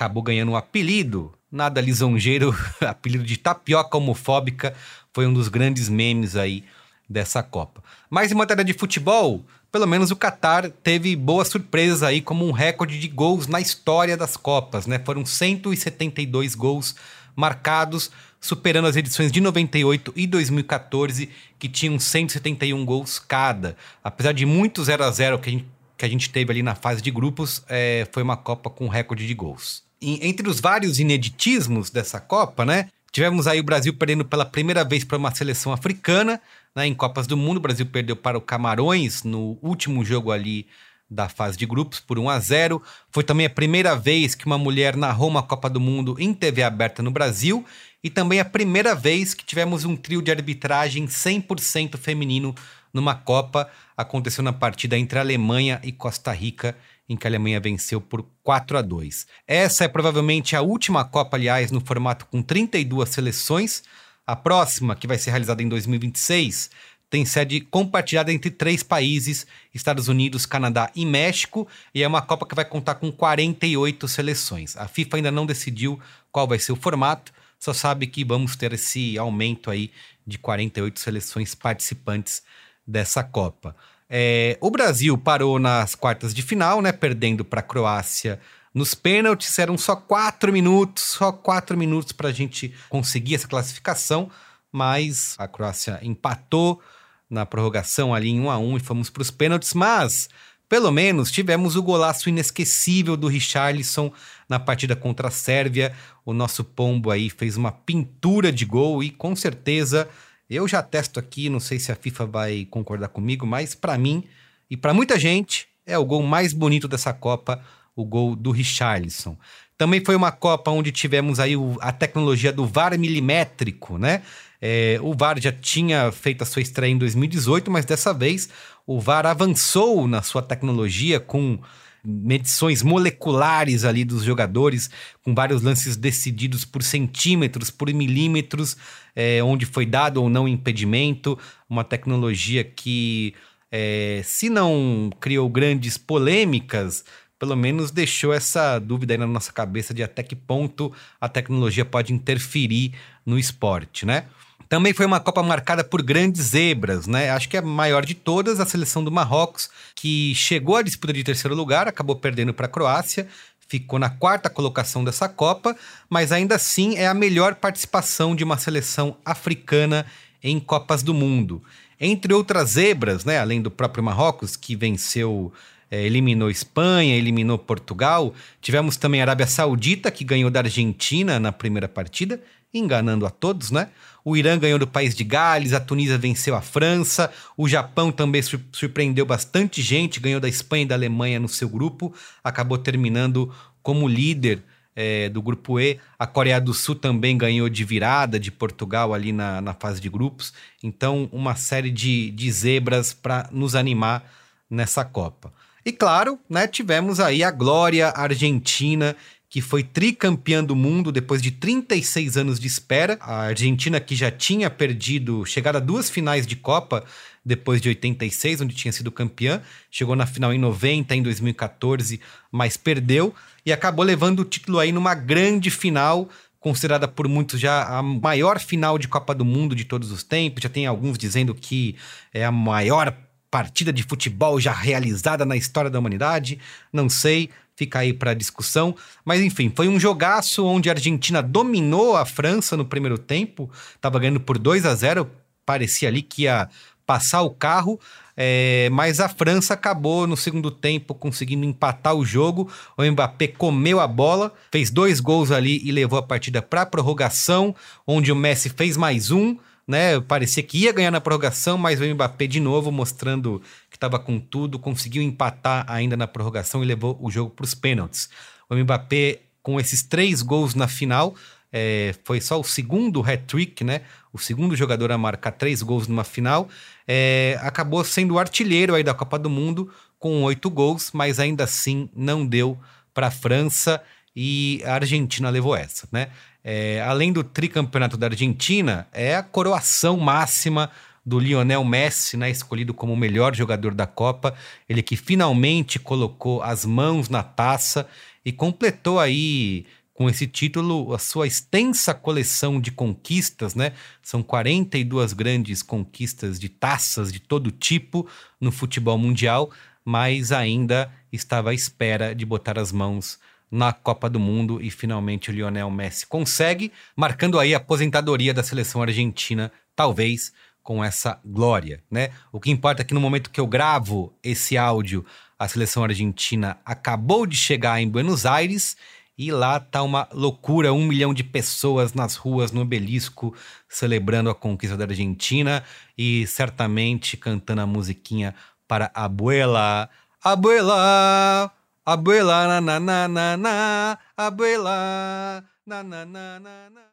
acabou ganhando um apelido, nada lisonjeiro, apelido de tapioca homofóbica, foi um dos grandes memes aí dessa Copa. Mas em matéria de futebol, pelo menos o Qatar teve boas surpresas aí, como um recorde de gols na história das Copas, né? Foram 172 gols marcados, superando as edições de 98 e 2014, que tinham 171 gols cada. Apesar de muito 0 a 0 que a gente, que a gente teve ali na fase de grupos, é, foi uma Copa com recorde de gols. Entre os vários ineditismos dessa Copa, né? Tivemos aí o Brasil perdendo pela primeira vez para uma seleção africana, né, em Copas do Mundo. O Brasil perdeu para o Camarões no último jogo ali da fase de grupos por 1 a 0. Foi também a primeira vez que uma mulher narrou uma Copa do Mundo em TV aberta no Brasil e também a primeira vez que tivemos um trio de arbitragem 100% feminino numa Copa. Aconteceu na partida entre Alemanha e Costa Rica, em que a Alemanha venceu por 4 a 2. Essa é provavelmente a última Copa, aliás, no formato com 32 seleções. A próxima, que vai ser realizada em 2026, tem sede compartilhada entre três países: Estados Unidos, Canadá e México, e é uma Copa que vai contar com 48 seleções. A FIFA ainda não decidiu qual vai ser o formato, só sabe que vamos ter esse aumento aí de 48 seleções participantes dessa Copa. É, o Brasil parou nas quartas de final, né, perdendo para a Croácia Nos pênaltis eram só quatro minutos, só quatro minutos para a gente conseguir essa classificação, mas a Croácia empatou na prorrogação ali em 1 a 1 e fomos para os pênaltis, mas pelo menos tivemos o golaço inesquecível do Richarlison na partida contra a Sérvia. O nosso pombo aí fez uma pintura de gol e com certeza eu já testo aqui, não sei se a FIFA vai concordar comigo, mas para mim e para muita gente é o gol mais bonito dessa Copa, o gol do Richarlison. Também foi uma Copa onde tivemos aí o, a tecnologia do VAR milimétrico, né? É, o VAR já tinha feito a sua estreia em 2018, mas dessa vez o VAR avançou na sua tecnologia com medições moleculares ali dos jogadores, com vários lances decididos por centímetros, por milímetros, é, onde foi dado ou não impedimento, uma tecnologia que, é, se não criou grandes polêmicas, pelo menos deixou essa dúvida aí na nossa cabeça de até que ponto a tecnologia pode interferir no esporte, né? Também foi uma Copa marcada por grandes zebras, né? Acho que a maior de todas, a seleção do Marrocos, que chegou à disputa de terceiro lugar, acabou perdendo para a Croácia, ficou na quarta colocação dessa Copa, mas ainda assim é a melhor participação de uma seleção africana em Copas do Mundo. Entre outras zebras, né, além do próprio Marrocos, que venceu é, eliminou Espanha, eliminou Portugal. Tivemos também a Arábia Saudita, que ganhou da Argentina na primeira partida, enganando a todos, né? O Irã ganhou do país de Gales, a Tunísia venceu a França, o Japão também surpreendeu bastante gente, ganhou da Espanha e da Alemanha no seu grupo, acabou terminando como líder é, do grupo E. A Coreia do Sul também ganhou de virada de Portugal ali na, na fase de grupos. Então, uma série de, de zebras para nos animar nessa Copa. E claro, né, tivemos aí a glória argentina, que foi tricampeã do mundo depois de 36 anos de espera. A Argentina que já tinha perdido, chegado a duas finais de Copa depois de 86, onde tinha sido campeã, chegou na final em 90, em 2014, mas perdeu e acabou levando o título aí numa grande final, considerada por muitos já a maior final de Copa do Mundo de todos os tempos. Já tem alguns dizendo que é a maior partida de futebol já realizada na história da humanidade, não sei, fica aí para discussão. Mas enfim, foi um jogaço onde a Argentina dominou a França no primeiro tempo, estava ganhando por 2 a 0, parecia ali que ia passar o carro, é, mas a França acabou no segundo tempo conseguindo empatar o jogo. O Mbappé comeu a bola, fez dois gols ali e levou a partida para prorrogação, onde o Messi fez mais um né? Parecia que ia ganhar na prorrogação, mas o Mbappé de novo mostrando estava com tudo, conseguiu empatar ainda na prorrogação e levou o jogo para os pênaltis. O Mbappé com esses três gols na final é, foi só o segundo hat-trick, né? O segundo jogador a marcar três gols numa final. É, acabou sendo o artilheiro aí da Copa do Mundo com oito gols, mas ainda assim não deu para a França e a Argentina levou essa, né? É, além do tricampeonato da Argentina, é a coroação máxima do Lionel Messi, né, escolhido como o melhor jogador da Copa. Ele que finalmente colocou as mãos na taça e completou aí com esse título a sua extensa coleção de conquistas, né? São 42 grandes conquistas de taças de todo tipo no futebol mundial, mas ainda estava à espera de botar as mãos na Copa do Mundo e finalmente o Lionel Messi consegue, marcando aí a aposentadoria da seleção argentina, talvez com essa glória, né? O que importa é que no momento que eu gravo esse áudio, a seleção argentina acabou de chegar em Buenos Aires e lá tá uma loucura, um milhão de pessoas nas ruas, no obelisco, celebrando a conquista da Argentina e certamente cantando a musiquinha para Abuela, Abuela, Abuela, na, na, na, na, abuela, na, na, na, na, na.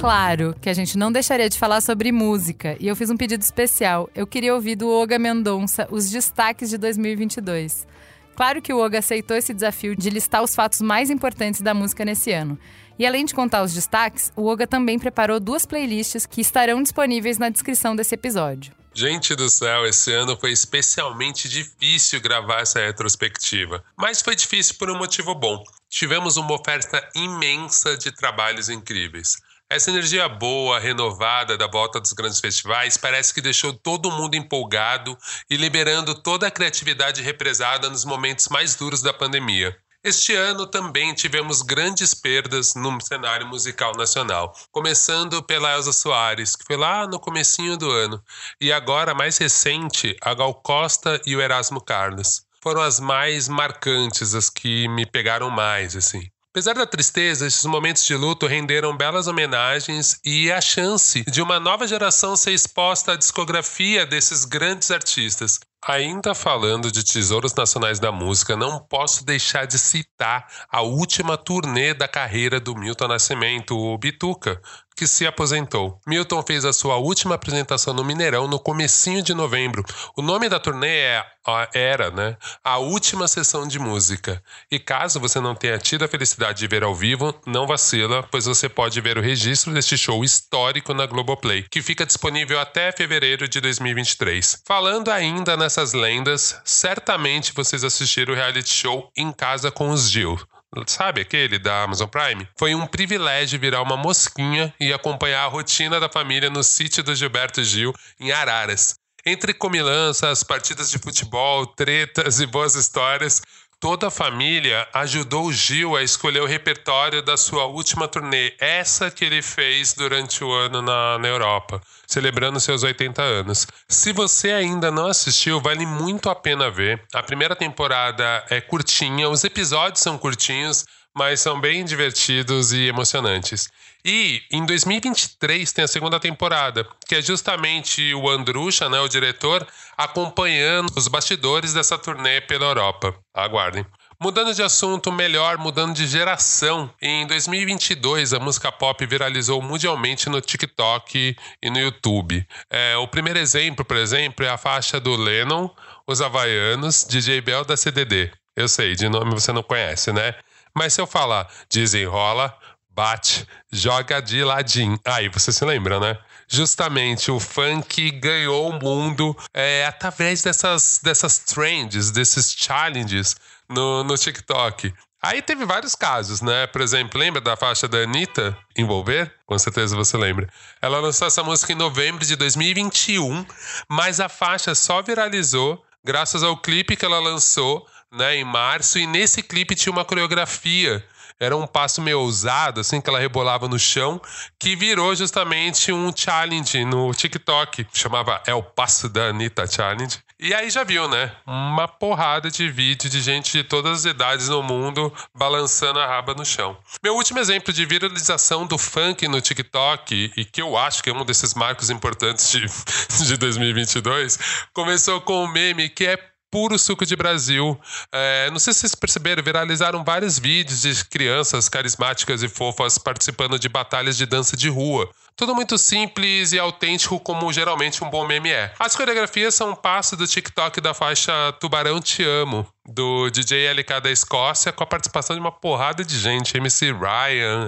Claro que a gente não deixaria de falar sobre música e eu fiz um pedido especial. Eu queria ouvir do Oga Mendonça os destaques de 2022. Claro que o Oga aceitou esse desafio de listar os fatos mais importantes da música nesse ano. E além de contar os destaques, o Oga também preparou duas playlists que estarão disponíveis na descrição desse episódio. Gente do céu, esse ano foi especialmente difícil gravar essa retrospectiva. Mas foi difícil por um motivo bom. Tivemos uma oferta imensa de trabalhos incríveis. Essa energia boa, renovada da volta dos grandes festivais parece que deixou todo mundo empolgado e liberando toda a criatividade represada nos momentos mais duros da pandemia. Este ano também tivemos grandes perdas no cenário musical nacional, começando pela Elza Soares, que foi lá no comecinho do ano, e agora mais recente, a Gal Costa e o Erasmo Carlos. Foram as mais marcantes, as que me pegaram mais, assim. Apesar da tristeza, esses momentos de luto renderam belas homenagens e a chance de uma nova geração ser exposta à discografia desses grandes artistas. Ainda falando de tesouros nacionais da música, não posso deixar de citar a última turnê da carreira do Milton Nascimento, o Bituca, que se aposentou. Milton fez a sua última apresentação no Mineirão no comecinho de novembro. O nome da turnê é, era, né, a última sessão de música. E caso você não tenha tido a felicidade de ver ao vivo, não vacila, pois você pode ver o registro deste show histórico na Globoplay, que fica disponível até fevereiro de 2023. Falando ainda nessas lendas, certamente vocês assistiram o reality show Em Casa com os Gil sabe aquele da Amazon Prime? Foi um privilégio virar uma mosquinha e acompanhar a rotina da família no sítio do Gilberto Gil, em Araras. Entre comilanças, partidas de futebol, tretas e boas histórias, toda a família ajudou o Gil a escolher o repertório da sua última turnê, essa que ele fez durante o ano na, na Europa, celebrando seus 80 anos. Se você ainda não assistiu, vale muito a pena ver. A primeira temporada é curtinha, os episódios são curtinhos, mas são bem divertidos e emocionantes. E em 2023 tem a segunda temporada, que é justamente o Andrucha, né, o diretor, acompanhando os bastidores dessa turnê pela Europa. Aguardem. Mudando de assunto, melhor, mudando de geração. Em 2022, a música pop viralizou mundialmente no TikTok e no YouTube. É, o primeiro exemplo, por exemplo, é a faixa do Lennon, Os Havaianos, DJ Bell da CDD. Eu sei, de nome você não conhece, né? Mas se eu falar desenrola, bate, joga de ladinho. Aí você se lembra, né? Justamente o funk ganhou o mundo é, através dessas, dessas trends, desses challenges no, no TikTok. Aí teve vários casos, né? Por exemplo, lembra da faixa da Anitta, Envolver? Com certeza você lembra. Ela lançou essa música em novembro de 2021, mas a faixa só viralizou graças ao clipe que ela lançou né, em março, e nesse clipe tinha uma coreografia. Era um passo meio ousado, assim, que ela rebolava no chão, que virou justamente um challenge no TikTok. Chamava É o Passo da Anitta Challenge. E aí já viu, né? Uma porrada de vídeo de gente de todas as idades no mundo balançando a raba no chão. Meu último exemplo de viralização do funk no TikTok, e que eu acho que é um desses marcos importantes de, de 2022, começou com um meme que é puro suco de Brasil. É, não sei se vocês perceberam, viralizaram vários vídeos de crianças carismáticas e fofas participando de batalhas de dança de rua. Tudo muito simples e autêntico, como geralmente um bom meme é. As coreografias são um passo do TikTok da faixa Tubarão Te Amo, do DJ LK da Escócia, com a participação de uma porrada de gente: MC Ryan,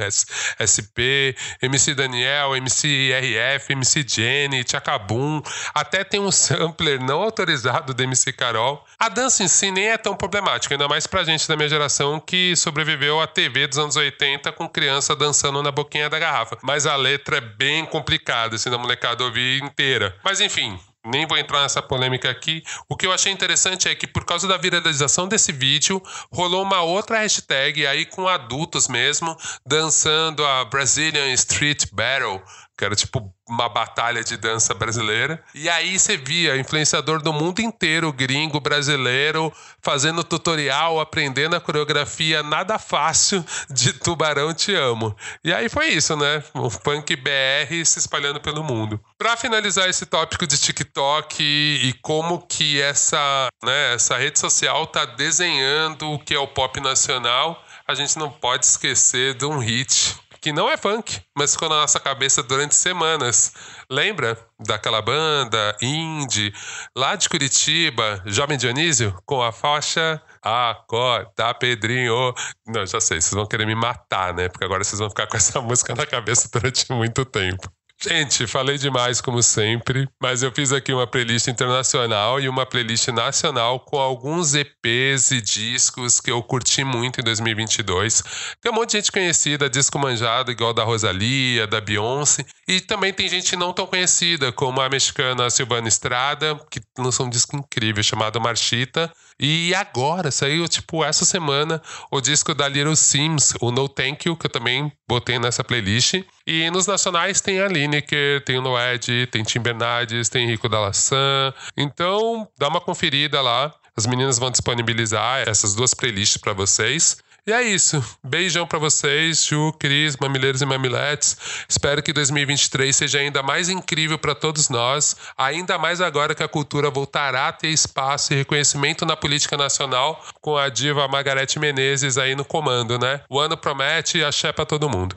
SP, MC Daniel, MC RF, MC Jenny, Tchacabum. Até tem um sampler não autorizado do MC Carol. A dança em si nem é tão problemática, ainda mais pra gente da minha geração que sobreviveu à TV dos anos 80 com criança dançando na boquinha da garrafa. Mas a letra é bem complicada, assim, da molecada ouvir inteira. Mas enfim, nem vou entrar nessa polêmica aqui. O que eu achei interessante é que, por causa da viralização desse vídeo, rolou uma outra hashtag aí com adultos mesmo, dançando a Brazilian Street Battle que era tipo uma batalha de dança brasileira. E aí você via influenciador do mundo inteiro, gringo, brasileiro, fazendo tutorial, aprendendo a coreografia nada fácil de Tubarão Te Amo. E aí foi isso, né? O punk BR se espalhando pelo mundo. Para finalizar esse tópico de TikTok e, como que essa, né, essa rede social tá desenhando o que é o pop nacional, a gente não pode esquecer de um hit que não é funk, mas ficou na nossa cabeça durante semanas. Lembra daquela banda indie lá de Curitiba, Jovem Dionísio, com a faixa Acorda, Pedrinho. Não, já sei, vocês vão querer me matar, né? Porque agora vocês vão ficar com essa música na cabeça durante muito tempo. Gente, falei demais como sempre, mas eu fiz aqui uma playlist internacional e uma playlist nacional com alguns EPs e discos que eu curti muito em 2022. Tem um monte de gente conhecida, disco manjado igual da Rosalia, da Beyoncé, e também tem gente não tão conhecida, como a mexicana Silvana Estrada, que lançou um disco incrível chamado Marchita. E agora, saiu, tipo, essa semana, o disco da Little Sims, o No Thank You, que eu também botei nessa playlist. E nos nacionais tem a Lineker, tem o Noed, tem Tim Bernardes, tem Rico da Laçã. Então, dá uma conferida lá. As meninas vão disponibilizar essas duas playlists para vocês. E é isso. Beijão para vocês, Ju, Cris, mamileiros e mamiletes. Espero que 2023 seja ainda mais incrível para todos nós, ainda mais agora que a cultura voltará a ter espaço e reconhecimento na política nacional com a diva Margarete Menezes aí no comando, né? O ano promete e axé para todo mundo.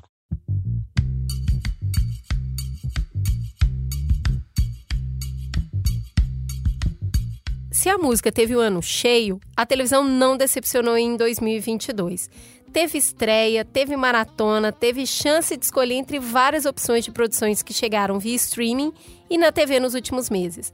Se a música teve um ano cheio, a televisão não decepcionou em 2022. Teve estreia, teve maratona, teve chance de escolher entre várias opções de produções que chegaram via streaming e na TV nos últimos meses.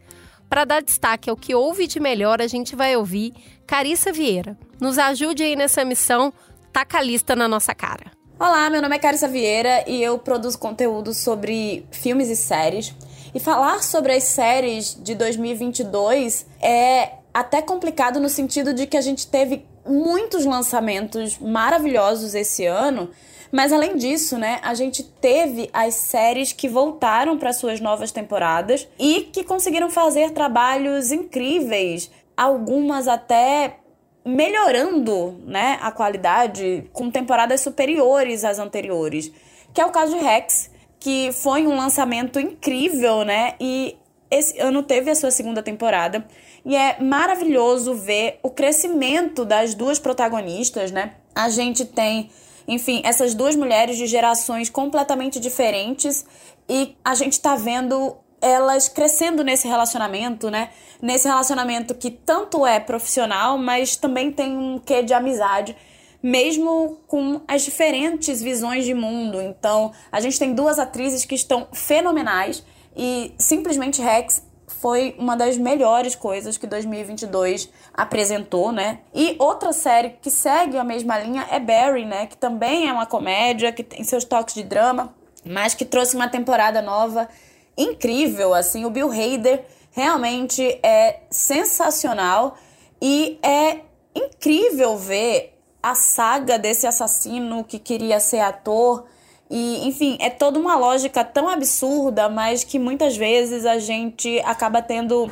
Para dar destaque ao que houve de melhor, a gente vai ouvir Carissa Vieira. Nos ajude aí nessa missão, taca a lista na nossa cara. Olá, meu nome é Carissa Vieira e eu produzo conteúdo sobre filmes e séries. E falar sobre as séries de 2022 é até complicado no sentido de que a gente teve muitos lançamentos maravilhosos esse ano. Mas além disso, né, a gente teve as séries que voltaram para suas novas temporadas e que conseguiram fazer trabalhos incríveis, algumas até melhorando, né, a qualidade com temporadas superiores às anteriores, que é o caso de Rex, que foi um lançamento incrível, né? E esse ano teve a sua segunda temporada. E é maravilhoso ver o crescimento das duas protagonistas, né? A gente tem, enfim, essas duas mulheres de gerações completamente diferentes e a gente tá vendo elas crescendo nesse relacionamento, né? Nesse relacionamento que tanto é profissional, mas também tem um quê de amizade mesmo com as diferentes visões de mundo. Então, a gente tem duas atrizes que estão fenomenais e simplesmente Rex foi uma das melhores coisas que 2022 apresentou, né? E outra série que segue a mesma linha é Barry, né? Que também é uma comédia, que tem seus toques de drama, mas que trouxe uma temporada nova incrível, assim. O Bill Hader realmente é sensacional e é incrível ver a saga desse assassino que queria ser ator. E, enfim, é toda uma lógica tão absurda, mas que muitas vezes a gente acaba tendo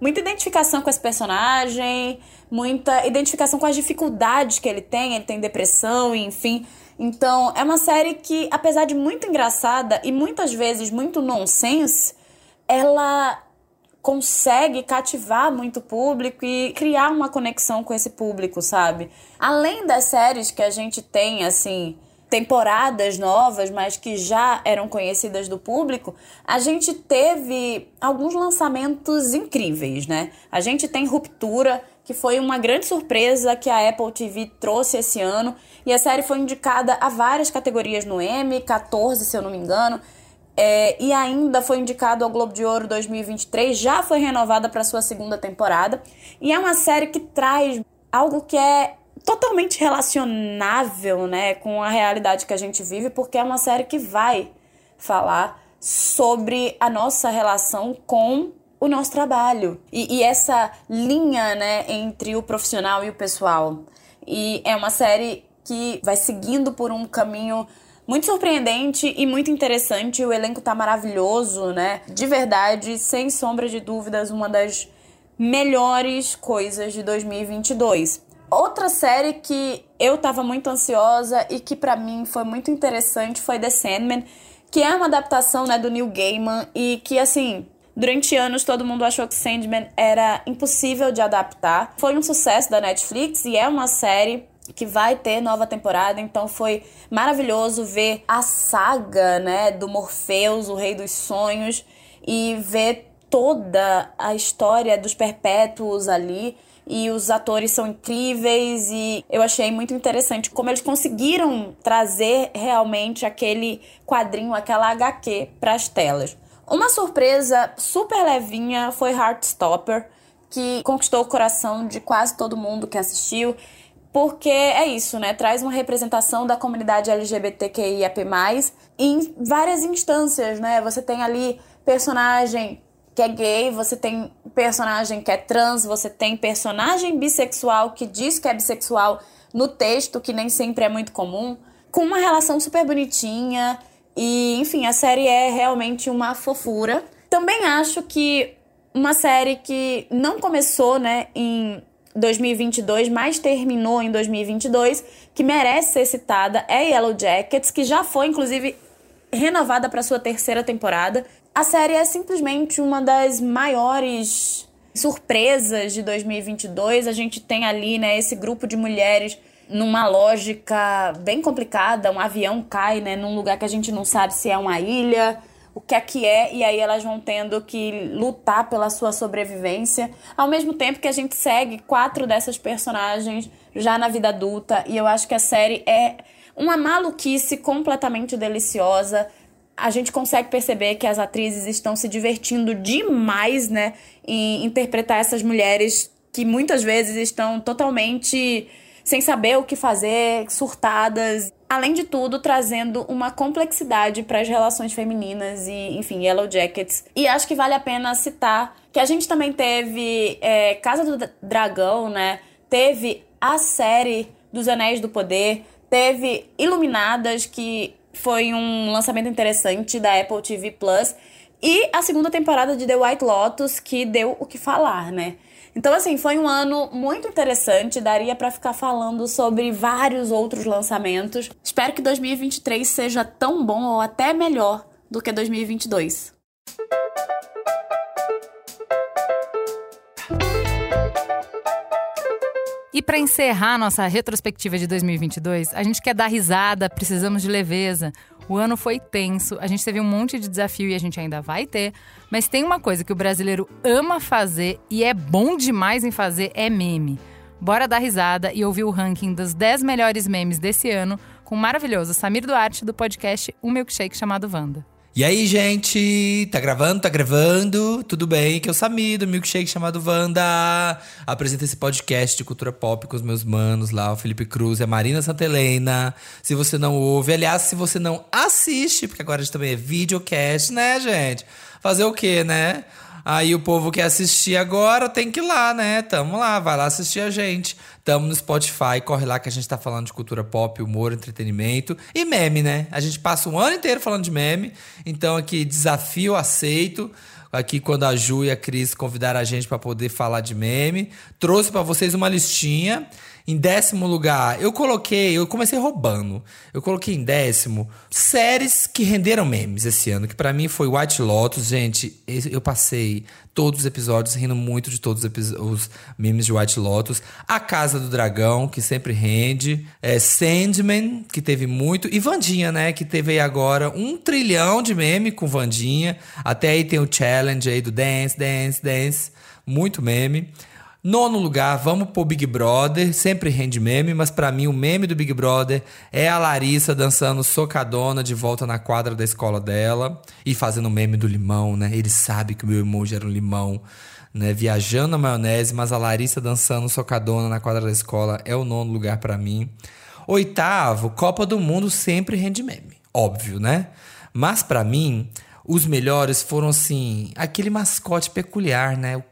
muita identificação com esse personagem, muita identificação com as dificuldades que ele tem, ele tem depressão, enfim. Então, é uma série que, apesar de muito engraçada e muitas vezes muito nonsense, ela consegue cativar muito público e criar uma conexão com esse público, sabe? Além das séries que a gente tem, assim, temporadas novas, mas que já eram conhecidas do público, a gente teve alguns lançamentos incríveis, né? A gente tem Ruptura, que foi uma grande surpresa que a Apple TV trouxe esse ano, e a série foi indicada a várias categorias no Emmy, 14 se eu não me engano, é, e ainda foi indicado ao Globo de Ouro 2023, já foi renovada para sua segunda temporada. E é uma série que traz algo que é totalmente relacionável né, com a realidade que a gente vive, porque é uma série que vai falar sobre a nossa relação com o nosso trabalho e, e essa linha né, entre o profissional e o pessoal. E é uma série que vai seguindo por um caminho muito surpreendente e muito interessante. O elenco tá maravilhoso, né? De verdade, sem sombra de dúvidas, uma das melhores coisas de 2022. Outra série que eu tava muito ansiosa e que para mim foi muito interessante foi The Sandman, que é uma adaptação, né, do Neil Gaiman e que assim, Durante anos, todo mundo achou que Sandman era impossível de adaptar. Foi um sucesso da Netflix e é uma série que vai ter nova temporada, então foi maravilhoso ver a saga, né, do Morpheus, o Rei dos Sonhos, e ver toda a história dos Perpétuos ali. e os atores são incríveis e eu achei muito interessante como eles conseguiram trazer realmente aquele quadrinho, aquela HQ para as telas. Uma surpresa super levinha foi Heartstopper, que conquistou o coração de quase todo mundo que assistiu, porque é isso, né? Traz uma representação da comunidade LGBTQIAP+, em várias instâncias, né? Você tem ali personagem que é gay, você tem personagem que é trans, você tem personagem bissexual que diz que é bissexual no texto, que nem sempre é muito comum, com uma relação super bonitinha. E, enfim, a série é realmente uma fofura. Também acho que uma série que não começou, né, em 2022, mas terminou em 2022, que merece ser citada, é Yellow Jackets, que já foi, inclusive, renovada para sua terceira temporada. A série é simplesmente uma das maiores surpresas de 2022. A gente tem ali, né, esse grupo de mulheres numa lógica bem complicada. Um avião cai, né, num lugar que a gente não sabe se é uma ilha, o que é que é, e aí elas vão tendo que lutar pela sua sobrevivência. Ao mesmo tempo que a gente segue quatro dessas personagens já na vida adulta, e eu acho que a série é uma maluquice completamente deliciosa a gente consegue perceber que as atrizes estão se divertindo demais, né, em interpretar essas mulheres que muitas vezes estão totalmente sem saber o que fazer, surtadas. Além de tudo, trazendo uma complexidade para as relações femininas e, enfim, Yellow Jackets. E acho que vale a pena citar que a gente também teve é, Casa do Dragão, né? Teve a série dos Anéis do Poder, teve Iluminadas, que foi um lançamento interessante da Apple TV Plus. E a segunda temporada de The White Lotus, que deu o que falar, né? Então, assim, foi um ano muito interessante. Daria para ficar falando sobre vários outros lançamentos. Espero que 2023 seja tão bom ou até melhor do que 2022. E para encerrar nossa retrospectiva de 2022, a gente quer dar risada, precisamos de leveza. O ano foi tenso, a gente teve um monte de desafio e a gente ainda vai ter, mas tem uma coisa que o brasileiro ama fazer e é bom demais em fazer é meme. Bora dar risada e ouvir o ranking dos 10 melhores memes desse ano com o maravilhoso Samir Duarte do podcast Um Milkshake chamado Wanda. E aí, gente? Tá gravando? Tá gravando? Tudo bem? Que é o Samir, do Milkshake chamado Wanda. Apresenta esse podcast de cultura pop com os meus manos lá, o Felipe Cruz e a Marina Santelena. Se você não ouve, aliás, se você não assiste, porque agora a gente também é videocast, né, gente? Fazer o quê, né? Aí o povo quer assistir agora, tem que ir lá, né? Tamo lá, vai lá assistir a gente. Tamo no Spotify, corre lá que a gente tá falando de cultura pop, humor, entretenimento e meme, né? A gente passa um ano inteiro falando de meme, então aqui desafio aceito. Aqui quando a Ju e a Cris convidaram a gente para poder falar de meme, trouxe para vocês uma listinha em décimo lugar, eu coloquei, eu comecei roubando. Eu coloquei em décimo séries que renderam memes esse ano, que para mim foi White Lotus, gente. Eu passei todos os episódios rindo muito de todos os memes de White Lotus. A Casa do Dragão, que sempre rende. É, Sandman, que teve muito. E Vandinha, né? Que teve aí agora um trilhão de meme com Vandinha. Até aí tem o challenge aí do Dance, Dance, Dance. Muito meme. Nono lugar, vamos pro Big Brother. Sempre rende meme, mas para mim o meme do Big Brother é a Larissa dançando socadona de volta na quadra da escola dela e fazendo meme do limão, né? Ele sabe que o meu emoji era um limão, né? Viajando na maionese, mas a Larissa dançando socadona na quadra da escola é o nono lugar para mim. Oitavo, Copa do Mundo sempre rende meme. Óbvio, né? Mas para mim, os melhores foram assim, aquele mascote peculiar, né?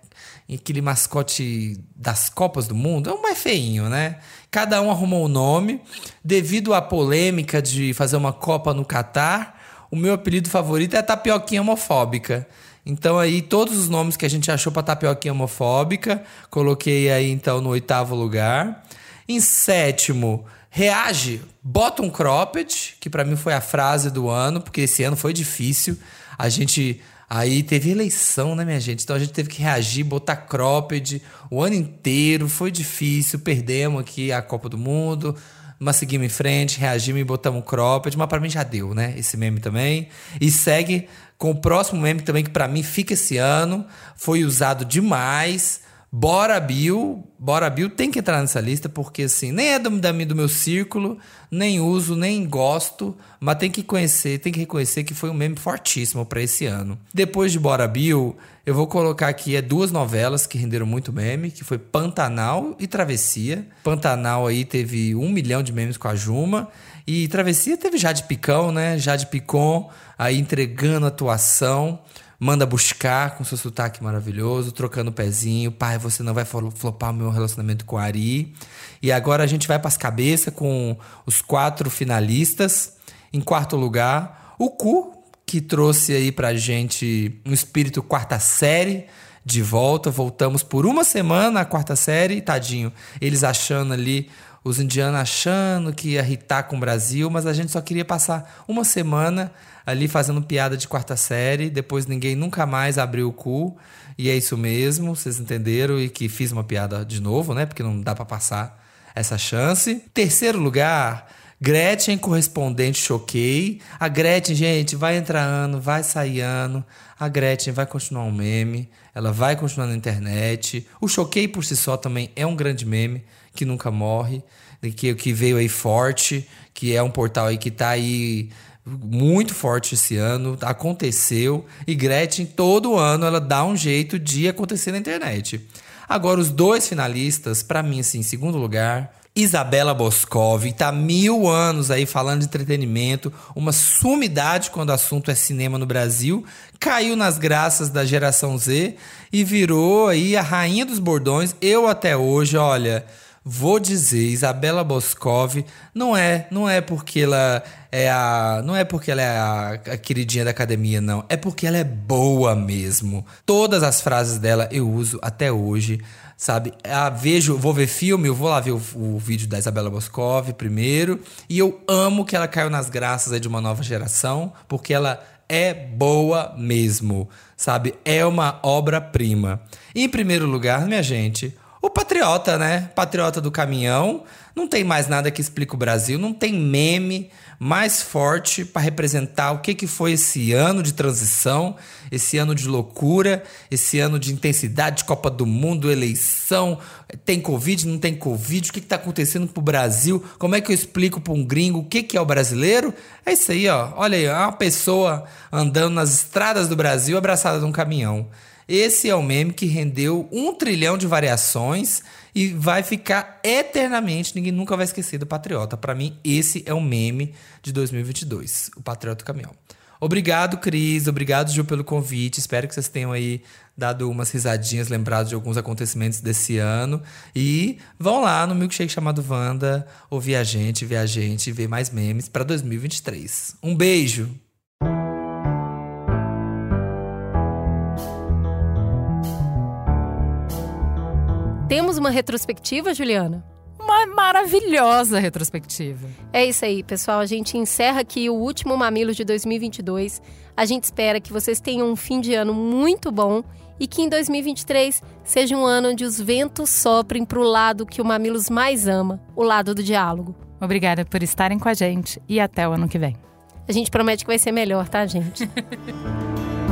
Aquele mascote das Copas do Mundo, é o mais feinho, né? Cada um arrumou um nome. Devido à polêmica de fazer uma Copa no Catar, o meu apelido favorito é Tapioquinha Homofóbica. Então aí todos os nomes que a gente achou para Tapioquinha Homofóbica, coloquei aí então no oitavo lugar. Em sétimo, reage, bota um cropped, que para mim foi a frase do ano, porque esse ano foi difícil. A gente Aí teve eleição, né, minha gente? Então a gente teve que reagir, botar cropped o ano inteiro. Foi difícil, perdemos aqui a Copa do Mundo. Mas seguimos em frente, reagimos e botamos cropped. Mas para mim já deu, né? Esse meme também. E segue com o próximo meme também, que para mim fica esse ano. Foi usado demais Bora Bill, Bora Bill tem que entrar nessa lista porque assim, nem é do, do meu círculo, nem uso, nem gosto, mas tem que conhecer, tem que reconhecer que foi um meme fortíssimo para esse ano. Depois de Bora Bill, eu vou colocar aqui é duas novelas que renderam muito meme, que foi Pantanal e Travessia. Pantanal aí teve um milhão de memes com a Juma e Travessia teve Jade Picão, né? Jade Picon aí entregando atuação manda buscar com seu sotaque maravilhoso, trocando o pezinho. Pai, você não vai flopar o meu relacionamento com a Ari. E agora a gente vai para as cabeças com os quatro finalistas. Em quarto lugar, o Cu, que trouxe aí pra gente um espírito quarta série de volta. Voltamos por uma semana à quarta série, tadinho. Eles achando ali os indianos achando que ia irritar com o Brasil, mas a gente só queria passar uma semana ali fazendo piada de quarta série, depois ninguém nunca mais abriu o cu. E é isso mesmo, vocês entenderam e que fiz uma piada de novo, né? Porque não dá para passar essa chance. Terceiro lugar, Gretchen, correspondente Choquei. A Gretchen, gente, vai entrar ano, vai sair ano. A Gretchen vai continuar um meme, ela vai continuar na internet. O Choquei por si só também é um grande meme que nunca morre, que, que veio aí forte, que é um portal aí que tá aí muito forte esse ano, aconteceu e Gretchen todo ano ela dá um jeito de acontecer na internet. Agora os dois finalistas, para mim assim, em segundo lugar, Isabela Boscov, tá mil anos aí falando de entretenimento, uma sumidade quando o assunto é cinema no Brasil, caiu nas graças da geração Z e virou aí a rainha dos bordões. Eu até hoje, olha, Vou dizer, Isabela Boscov não é, não é porque ela é a, não é porque ela é a, a, queridinha da academia não, é porque ela é boa mesmo. Todas as frases dela eu uso até hoje, sabe? Eu vejo, vou ver filme, eu vou lá ver o, o, vídeo da Isabela Boscov primeiro, e eu amo que ela caiu nas graças de uma nova geração, porque ela é boa mesmo, sabe? É uma obra-prima. Em primeiro lugar, minha gente, o patriota, né? Patriota do caminhão. Não tem mais nada que explique o Brasil, não tem meme mais forte para representar o que, que foi esse ano de transição, esse ano de loucura, esse ano de intensidade de Copa do Mundo, eleição, tem Covid, não tem Covid, o que está acontecendo pro Brasil, como é que eu explico para um gringo o que, que é o brasileiro? É isso aí, ó. Olha aí, uma pessoa andando nas estradas do Brasil abraçada de um caminhão. Esse é o meme que rendeu um trilhão de variações e vai ficar eternamente. Ninguém nunca vai esquecer do Patriota. Para mim, esse é o meme de 2022, o Patriota Caminhão. Obrigado, Cris. Obrigado, Gil, pelo convite. Espero que vocês tenham aí dado umas risadinhas, lembrado de alguns acontecimentos desse ano. E vão lá no milkshake chamado Wanda, ouvir a gente, ver a gente, ver mais memes para 2023. Um beijo! Temos uma retrospectiva, Juliana? Uma maravilhosa retrospectiva. É isso aí, pessoal. A gente encerra aqui o último Mamilo de 2022. A gente espera que vocês tenham um fim de ano muito bom e que em 2023 seja um ano onde os ventos soprem para o lado que o Mamilos mais ama, o lado do diálogo. Obrigada por estarem com a gente e até o ano que vem. A gente promete que vai ser melhor, tá, gente?